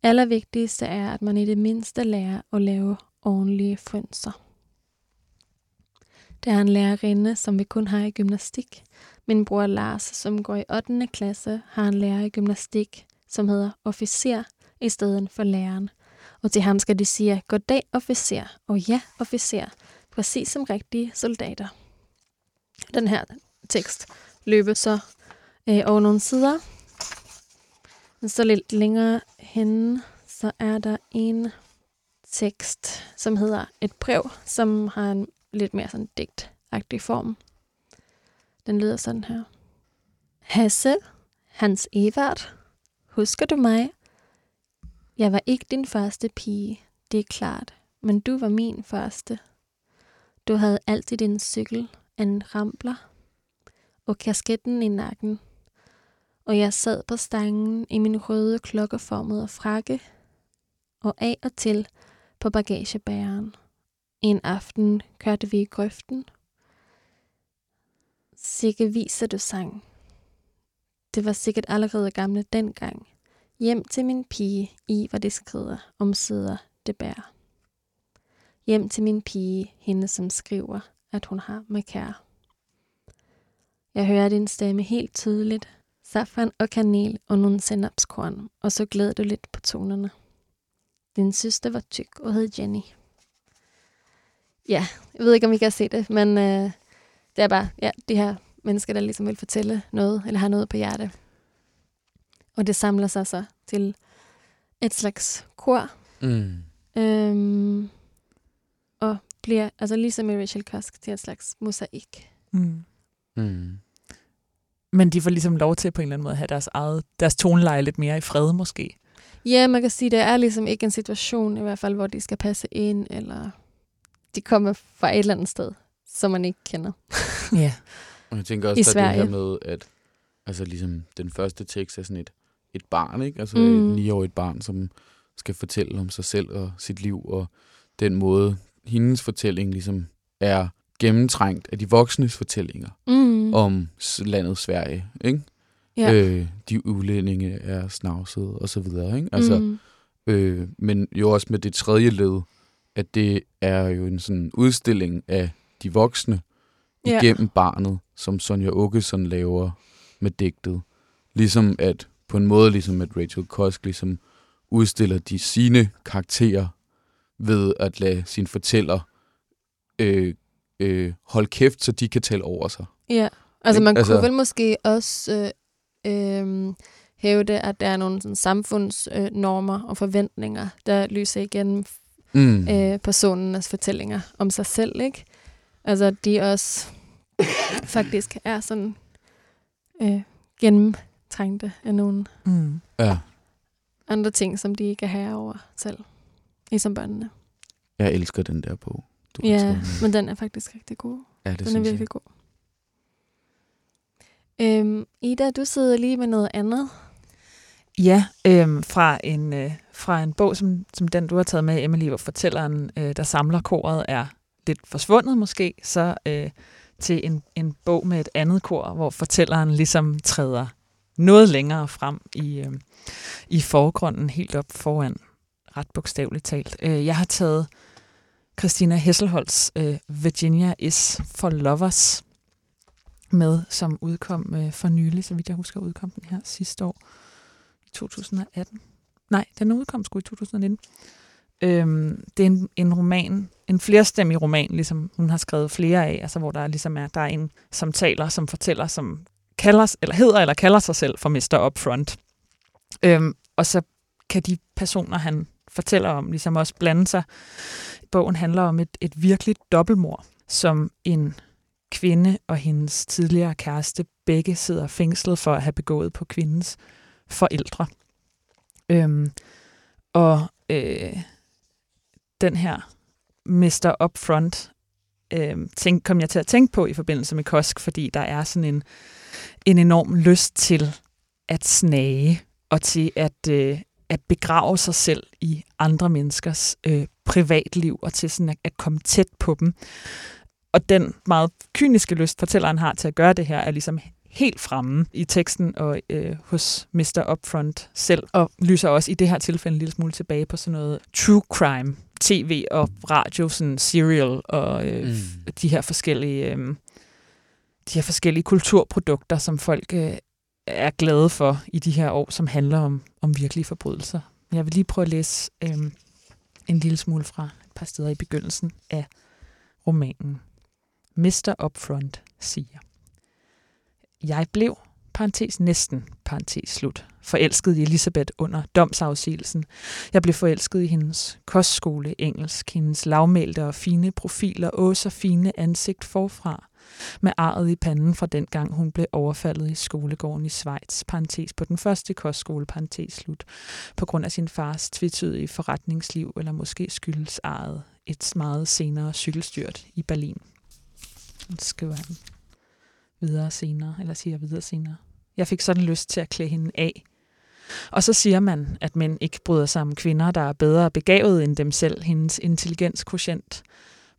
allervigtigste er, at man i det mindste lærer at lave ordentlige frynser. Der er en lærerinde, som vi kun har i gymnastik. Min bror Lars, som går i 8. klasse, har en lærer i gymnastik, som hedder officer i stedet for læreren. Og til ham skal de sige, goddag officer, og ja officer, præcis som rigtige soldater. Den her tekst løber så øh, over nogle sider. Så lidt længere henne, så er der en tekst, som hedder et brev, som har en lidt mere sådan digtagtig form. Den lyder sådan her. Hasse, Hans Evert, husker du mig? Jeg var ikke din første pige, det er klart, men du var min første. Du havde altid din cykel, en rambler, og kasketten i nakken. Og jeg sad på stangen i min røde klokkeformede frakke, og af og til på bagagebæren. En aften kørte vi i grøften. Sikke viser du sang. Det var sikkert allerede gamle dengang. Hjem til min pige, i hvor det skrider, om sider det bærer. Hjem til min pige, hende som skriver, at hun har mig kær. Jeg hører din stemme helt tydeligt, safran og kanel og nogle senapskorn, og så glæder du lidt på tonerne. Din søster var tyk og hed Jenny. Ja, jeg ved ikke, om I kan se det, men øh, det er bare ja, de her mennesker, der ligesom vil fortælle noget, eller har noget på hjerte. Og det samler sig så til et slags kor, Mm. øhm, og bliver, altså ligesom i Rachel Cusk, til et slags mosaik. Mm. Mm. Men de får ligesom lov til på en eller anden måde at have deres eget, deres toneleje lidt mere i fred måske. Ja, man kan sige, det er ligesom ikke en situation, i hvert fald, hvor de skal passe ind, eller de kommer fra et eller andet sted, som man ikke kender. Ja. Og jeg tænker også, I der det her med, at altså ligesom den første tekst er sådan et, et barn, ikke? Altså Mm. et niårigt barn, som skal fortælle om sig selv og sit liv, og den måde, hendes fortælling ligesom er gennemtrængt af de voksnes fortællinger Mm. om landet Sverige, ikke? Ja. Øh, de udlændinge er snavsede og så videre, ikke? Altså, mm. øh, men jo også med det tredje led, at det er jo en sådan udstilling af de voksne Ja. igennem barnet, som Sonja Åkesson laver med digtet. Ligesom at, på en måde ligesom at Rachel Kosk ligesom udstiller de sine karakterer ved at lade sin fortæller øh, øh, holde kæft, så de kan tale over sig. Ja, altså man Altså- kunne vel måske også øh, øh, hævde, at der er nogle sådan, samfundsnormer øh, og forventninger, der lyser igennem Mm. øh, personernes fortællinger om sig selv, ikke? Altså, de også faktisk er sådan øh, gennemtrængte af nogle Mm. Ja, andre ting, som de ikke er herre over selv, ligesom børnene. jeg elsker den der bog. Du har Ja, men den er faktisk rigtig god. ja, det Den er synes virkelig jeg. god. Øhm, Ida, du sidder lige med noget andet. Ja, øhm, fra, en, øh, fra en bog, som, som den, du har taget med, Emily, hvor fortælleren, øh, der samler koret, er lidt forsvundet måske, så øh, til en, en bog med et andet kor, hvor fortælleren ligesom træder noget længere frem i, øh, i forgrunden, helt op foran, ret bogstaveligt talt. Øh, jeg har taget Christina Hesselholds øh, Virginia is for Lovers med, som udkom øh, for nylig, så vidt jeg husker, udkom den her sidste år. 2018. Nej, den udkom sgu i 2019. Øhm, det er en, en roman en flerstemmig roman, ligesom hun har skrevet flere af, altså hvor der ligesom er, der er en, som taler, som fortæller, som kalder, eller hedder eller kalder sig selv for Mr. Upfront. Øhm, og så kan de personer, han fortæller om, ligesom også blande sig. Bogen handler om et, et virkeligt dobbeltmord, som en kvinde og hendes tidligere kæreste begge sidder fængslet for at have begået på kvindens forældre. Øhm, og øh, den her Mr. Upfront øh, tænk, kom jeg til at tænke på i forbindelse med Kosk, fordi der er sådan en, en enorm lyst til at snage og til at, øh, at begrave sig selv i andre menneskers øh, privatliv og til sådan at, at komme tæt på dem. Og den meget kyniske lyst, fortælleren har til at gøre det her, er ligesom helt fremme i teksten og øh, hos Mr. Upfront selv, og lyser også i det her tilfælde en lille smule tilbage på sådan noget true crime, tv og radio, sådan serial og øh, mm. de her forskellige øh, de her forskellige kulturprodukter, som folk øh, er glade for i de her år, som handler om, om virkelige forbrydelser. Jeg vil lige prøve at læse øh, en lille smule fra et par steder i begyndelsen af romanen. Mr. Upfront siger, Jeg blev, parentes næsten, parentes slut, forelsket i Elisabeth under domsafsigelsen. Jeg blev forelsket i hendes kostskole engelsk, hendes lavmælte og fine profiler, og så fine ansigt forfra med arret i panden fra den gang hun blev overfaldet i skolegården i Schweiz, parentes på den første kostskole, parentes slut, på grund af sin fars tvetydige forretningsliv, eller måske skyldes arret et meget senere cykelstyrt i Berlin. Skriver han videre senere, eller siger videre senere. Jeg fik sådan lyst til at klæde hende af. Og så siger man, at mænd ikke bryder sig om kvinder, der er bedre begavet end dem selv. Hendes intelligenskocient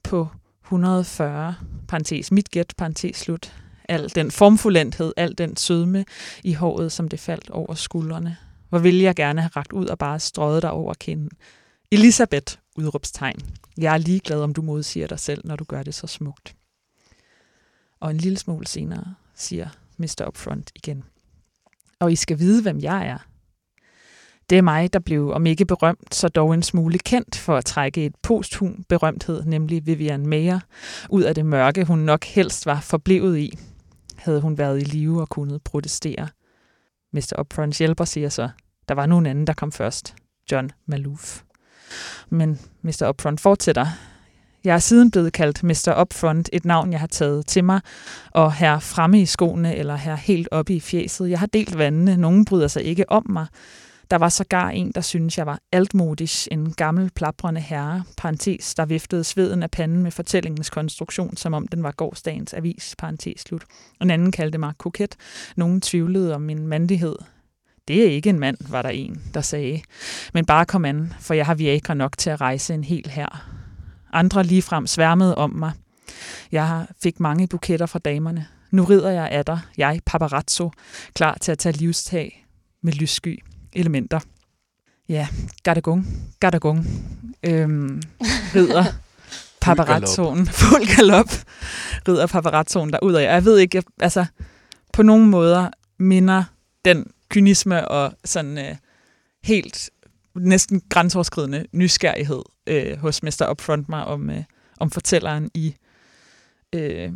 på 140, parentes mit gæt, parentes slut. Al den formfuldenthed, al den sødme i håret, som det faldt over skuldrene. Hvor ville jeg gerne have ragt ud og bare strøget dig over kinden. Elisabeth, udråbstegn. Jeg er ligeglad, om du modsiger dig selv, når du gør det så smukt. Og en lille smule senere siger Mr. Upfront igen. Og I skal vide, hvem jeg er. Det er mig, der blev, om ikke berømt, så dog en smule kendt for at trække et posthum berømthed, nemlig Vivian Mayer, ud af det mørke, hun nok helst var forblevet i, havde hun været i live og kunnet protestere. Mr. Upfront hjælper siger så, der var nogen anden, der kom først. John Malouf. Men Mr. Upfront fortsætter. Jeg er siden blevet kaldt Mr. Upfront, et navn, jeg har taget til mig, og her fremme i skoene, eller her helt oppe i fjeset. Jeg har delt vandene, nogen bryder sig ikke om mig. Der var sågar en, der synes jeg var altmodig, en gammel plaprende herre, parentes, der viftede sveden af panden med fortællingens konstruktion, som om den var gårdsdagens avis, parentes slut. En anden kaldte mig koket. Nogen tvivlede om min mandighed. Det er ikke en mand, var der en, der sagde. Men bare kom an, for jeg har Viagra nok til at rejse en hel her. Andre ligefrem sværmede om mig. Jeg fik mange buketter fra damerne. Nu rider jeg af dig, jeg paparazzo, klar til at tage livstag med lyssky elementer. Ja, gadagong, gadagong, øhm, rider paparazzoen, fuld galop, rider paparazzoen af. Jeg ved ikke, altså på nogle måder minder den kynisme og sådan øh, helt næsten grænseoverskridende nysgerrighed øh, hos Mr. Upfront mig om, øh, om fortælleren i, øh,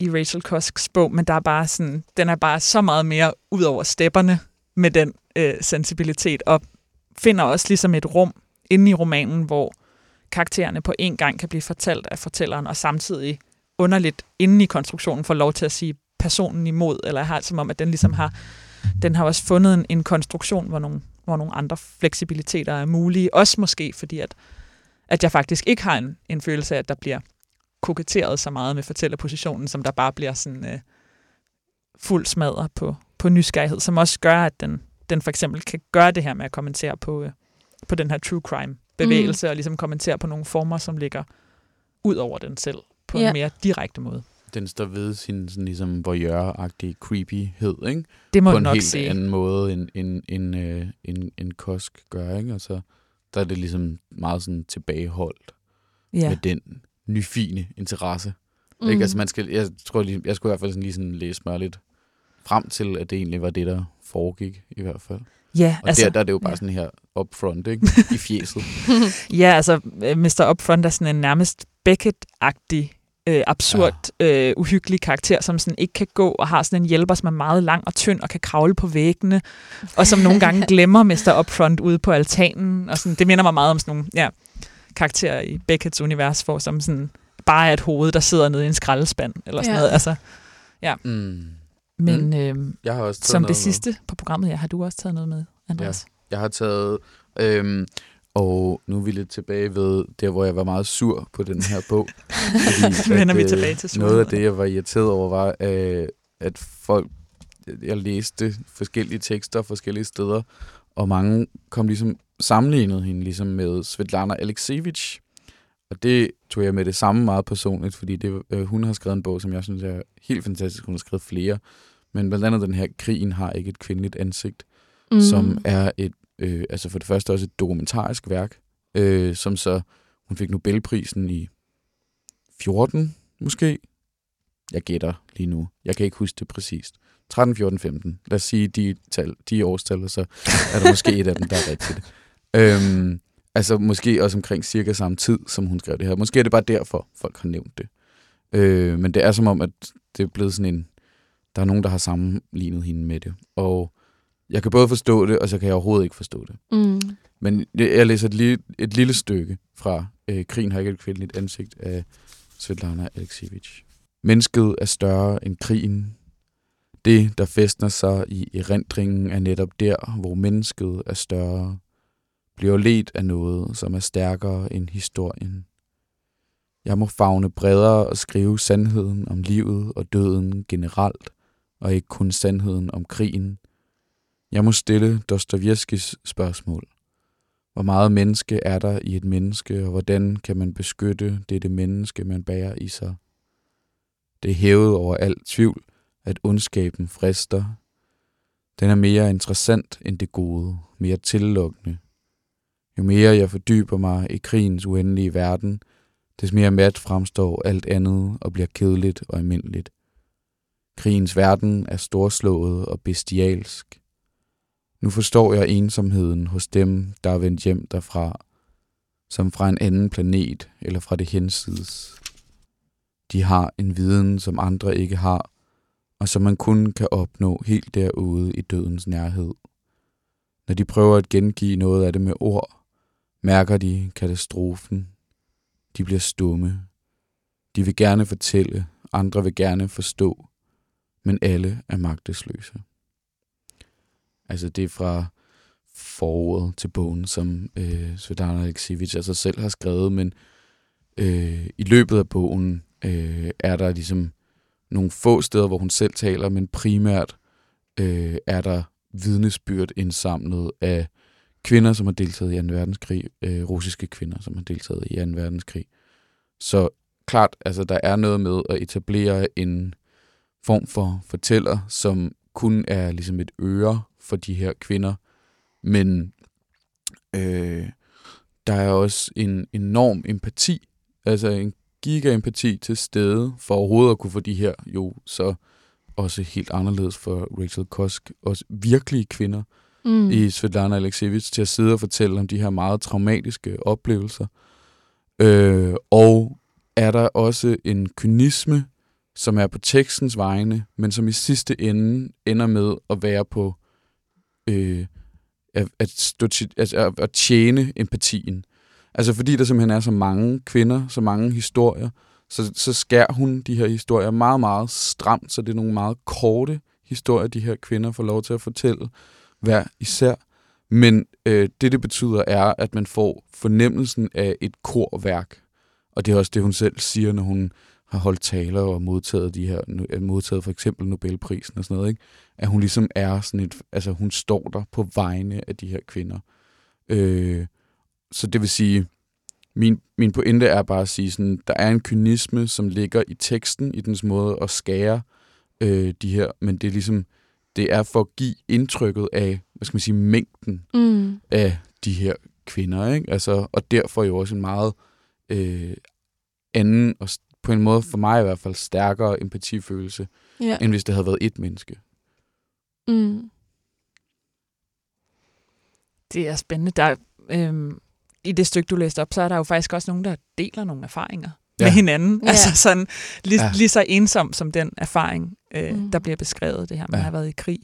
i Rachel Kosks bog, men der er bare sådan, den er bare så meget mere ud over stepperne med den øh, sensibilitet, og finder også ligesom et rum inde i romanen, hvor karaktererne på en gang kan blive fortalt af fortælleren, og samtidig underligt inde i konstruktionen får lov til at sige personen imod, eller har som om, at den ligesom har, den har også fundet en, en konstruktion, hvor nogle, hvor nogle andre fleksibiliteter er mulige, også måske fordi, at, at jeg faktisk ikke har en, en følelse af, at der bliver koketteret så meget med fortællerpositionen, som der bare bliver sådan øh, fuld smadret på, på nysgerrighed, som også gør, at den, den for eksempel kan gøre det her med at kommentere på, øh, på den her true crime bevægelse, mm. og ligesom kommentere på nogle former, som ligger ud over den selv, på ja. en mere direkte måde. Den står ved sin sådan ligesom voyeur-agtige creepyhed, ikke? Det må på en nok helt sige. anden måde, end en, en, øh, en, en kosk gør, ikke? Og så der er det ligesom meget sådan tilbageholdt Ja. med den nyfine interesse. Mm. Mm. Ikke? Altså man skal, jeg tror lige, jeg skulle i hvert fald sådan lige sådan læse mig lidt frem til, at det egentlig var det, der foregik i hvert fald. Ja, Og altså, der, der er det jo bare ja. sådan her upfront, ikke? I fjeset. ja, altså øh, Mr. Upfront er sådan en nærmest Beckett-agtig, øh, absurd, ja. øh, uhyggelig karakter, som sådan ikke kan gå og har sådan en hjælper, som er meget lang og tynd og kan kravle på væggene, og som nogle gange glemmer Mr. Upfront ude på altanen. Og sådan, det minder mig meget om sådan nogle ja, karakterer i Beckets univers, hvor som sådan bare er et hoved, der sidder nede i en skraldespand, eller sådan Ja. ja. noget. Altså, Mm. men mm. øh, Jeg har også som det med. sidste på programmet, ja, har du også taget noget med, Andreas? Jeg har taget... Øhm, og nu er vi lidt tilbage ved der, hvor jeg var meget sur på den her bog. Nu vender vi øh, tilbage til Noget af det, jeg var irriteret over, var, øh, at folk... Jeg læste forskellige tekster forskellige steder, og mange kom ligesom sammenlignet hende ligesom med Svetlana Alexievich. Og det tog jeg med det samme meget personligt, fordi det, øh, hun har skrevet en bog, som jeg synes er helt fantastisk. Hun har skrevet flere. Men blandt andet den her, Krigen har ikke et kvindeligt ansigt, mm. som er et, øh, altså for det første også et dokumentarisk værk, øh, som så, hun fik Nobelprisen i 14 måske. Jeg gætter lige nu. Jeg kan ikke huske det præcist. 13, 14, 15. Lad os sige de, tal, de årstal, så er der måske et af dem, der er rigtigt. Øhm, altså måske også omkring cirka samme tid, som hun skrev det her. Måske er det bare derfor, folk har nævnt det. Øh, men det er som om, at det er blevet sådan en... Der er nogen, der har sammenlignet hende med det. Og jeg kan både forstå det, og så kan jeg overhovedet ikke forstå det. Mm. Men jeg læser et lille, et lille stykke fra øh, Krigen har ikke et kvindeligt ansigt af Svetlana Alexievich. Mennesket er større end krigen. Det, der festner sig i erindringen, er netop der, hvor mennesket er større. Bliver let af noget, som er stærkere end historien. Jeg må fagne bredere og skrive sandheden om livet og døden generelt, og ikke kun sandheden om krigen. Jeg må stille Dostojevskis spørgsmål. Hvor meget menneske er der i et menneske, og hvordan kan man beskytte dette menneske, man bærer i sig? Det er hævet over al tvivl, at ondskaben frister. Den er mere interessant end det gode, mere tillukkende. Jo mere jeg fordyber mig i krigens uendelige verden, des mere mat fremstår alt andet og bliver kedeligt og almindeligt. Krigens verden er storslået og bestialsk. Nu forstår jeg ensomheden hos dem, der er vendt hjem derfra, som fra en anden planet eller fra det hensides. De har en viden, som andre ikke har, og som man kun kan opnå helt derude i dødens nærhed. Når de prøver at gengive noget af det med ord, mærker de katastrofen. De bliver stumme. De vil gerne fortælle, andre vil gerne forstå, men alle er magtesløse. Altså det er fra foråret til bogen, som øh, Svetlana Alexievich altså selv har skrevet, men øh, i løbet af bogen øh, er der ligesom nogle få steder, hvor hun selv taler, men primært øh, er der vidnesbyrd indsamlet af kvinder, som har deltaget i 2. verdenskrig, øh, russiske kvinder, som har deltaget i 2. verdenskrig. Så klart, altså der er noget med at etablere en form for fortæller, som kun er ligesom et øre for de her kvinder, men øh, der er også en enorm empati, altså en giga-empati til stede for overhovedet at kunne få de her jo så også helt anderledes for Rachel Kosk, også virkelige kvinder Mm. i Svetlana Alexievich til at sidde og fortælle om de her meget traumatiske oplevelser. Øh, og er der også en kynisme, som er på tekstens vegne, men som i sidste ende ender med at være på øh, at, at, stå til, altså at, at tjene empatien. Altså fordi der simpelthen er så mange kvinder, så mange historier, så, så skærer hun de her historier meget, meget stramt, så det er nogle meget korte historier, de her kvinder får lov til at fortælle hver især. Men øh, det, det betyder, er, at man får fornemmelsen af et korværk. Og det er også det, hun selv siger, når hun har holdt taler og modtaget de her, modtaget for eksempel Nobelprisen og sådan noget, ikke? at hun ligesom er sådan et, altså hun står der på vegne af de her kvinder. Øh, så det vil sige, min, min pointe er bare at sige, sådan, der er en kynisme, som ligger i teksten, i dens måde at skære øh, de her, men det er ligesom, det er for at give indtrykket af, hvad skal man sige, mængden Mm. af de her kvinder, ikke? Altså, og derfor jo også en meget øh, anden, og på en måde for mig i hvert fald, stærkere empatifølelse, Ja. end hvis det havde været et menneske. Mm. Det er spændende. Der, øhm, I det stykke, du læste op, så er der jo faktisk også nogen, der deler nogle erfaringer ja. med hinanden. Ja. Altså sådan lige, Ja. lige så ensom som den erfaring, øh, Mm. der bliver beskrevet, det her med Ja. at have været i krig,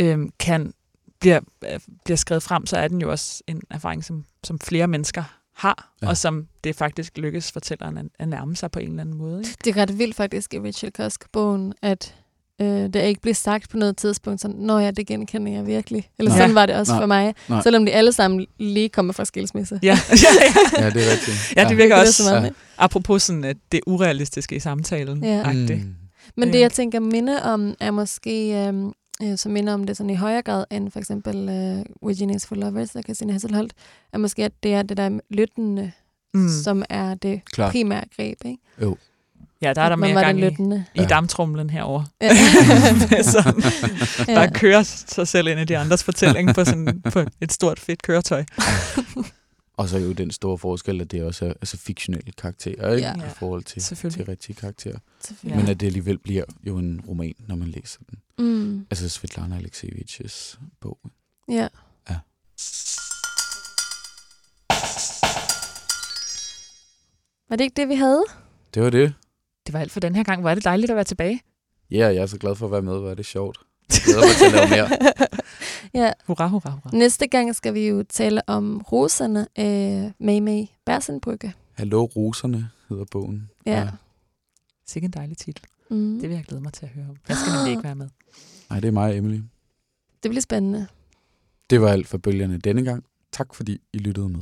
øhm, kan bliver, øh, bliver skrevet frem, så er den jo også en erfaring, som, som flere mennesker har, Ja. ja. og som det faktisk lykkes fortælleren at, at nærme sig på en eller anden måde. Ikke? Det er ret vildt faktisk i Rachel Cusk-bogen, at øh, det ikke bliver sagt på noget tidspunkt, sådan, Nå ja, det genkender jeg virkelig. Eller Nej. sådan var det også Nej. for mig. Nej. Selvom de alle sammen lige kommer fra skilsmisse. Ja, ja, ja. Ja, det er rigtigt. ja, det virker Det er også, så meget, Ja. apropos sådan, at det urealistiske i samtalen. Ja. agtigt. Mm. Men det, Øh. jeg tænker minde om, er måske, øhm, øh, som minder om det sådan i højere grad end for eksempel øh, Virginia's for Lovers af Christine Hasselholdt, er måske, at det er det der lyttende, mm. Som er det Klart. primære greb. Ikke? Ja, der er der At man mere gang i, lyttende. i Ja. dammtrumlen herover. Ja. Ja. bare kører sig selv ind i de andres fortælling på, sådan, på et stort fedt køretøj. Og så er jo den store forskel, at det også er altså fiktionelle karakterer, ikke? Ja. I forhold til, til rigtige karakterer. Men at det alligevel bliver jo en roman, når man læser den. Mm. Altså Svetlana Alexievich' bog. Ja. Ja. Var det ikke det, vi havde? Det var det. Det var alt for den her gang. Var det dejligt at være tilbage. Ja, yeah, jeg er så glad for at være med. Er det sjovt. Jeg glæder mig til at lave mere. ja. Hurra, hurra, hurra. Næste gang skal vi jo tale om roserne af Maymay Bersenbrygge. Hallo Roserne hedder bogen. Ja. Sikke en dejlig titel. Mm. Det vil jeg glæde mig til at høre om. Jeg skal nemlig ikke være med. Nej, det er mig og Emily. Det bliver spændende. Det var alt for bølgerne denne gang. Tak fordi I lyttede med.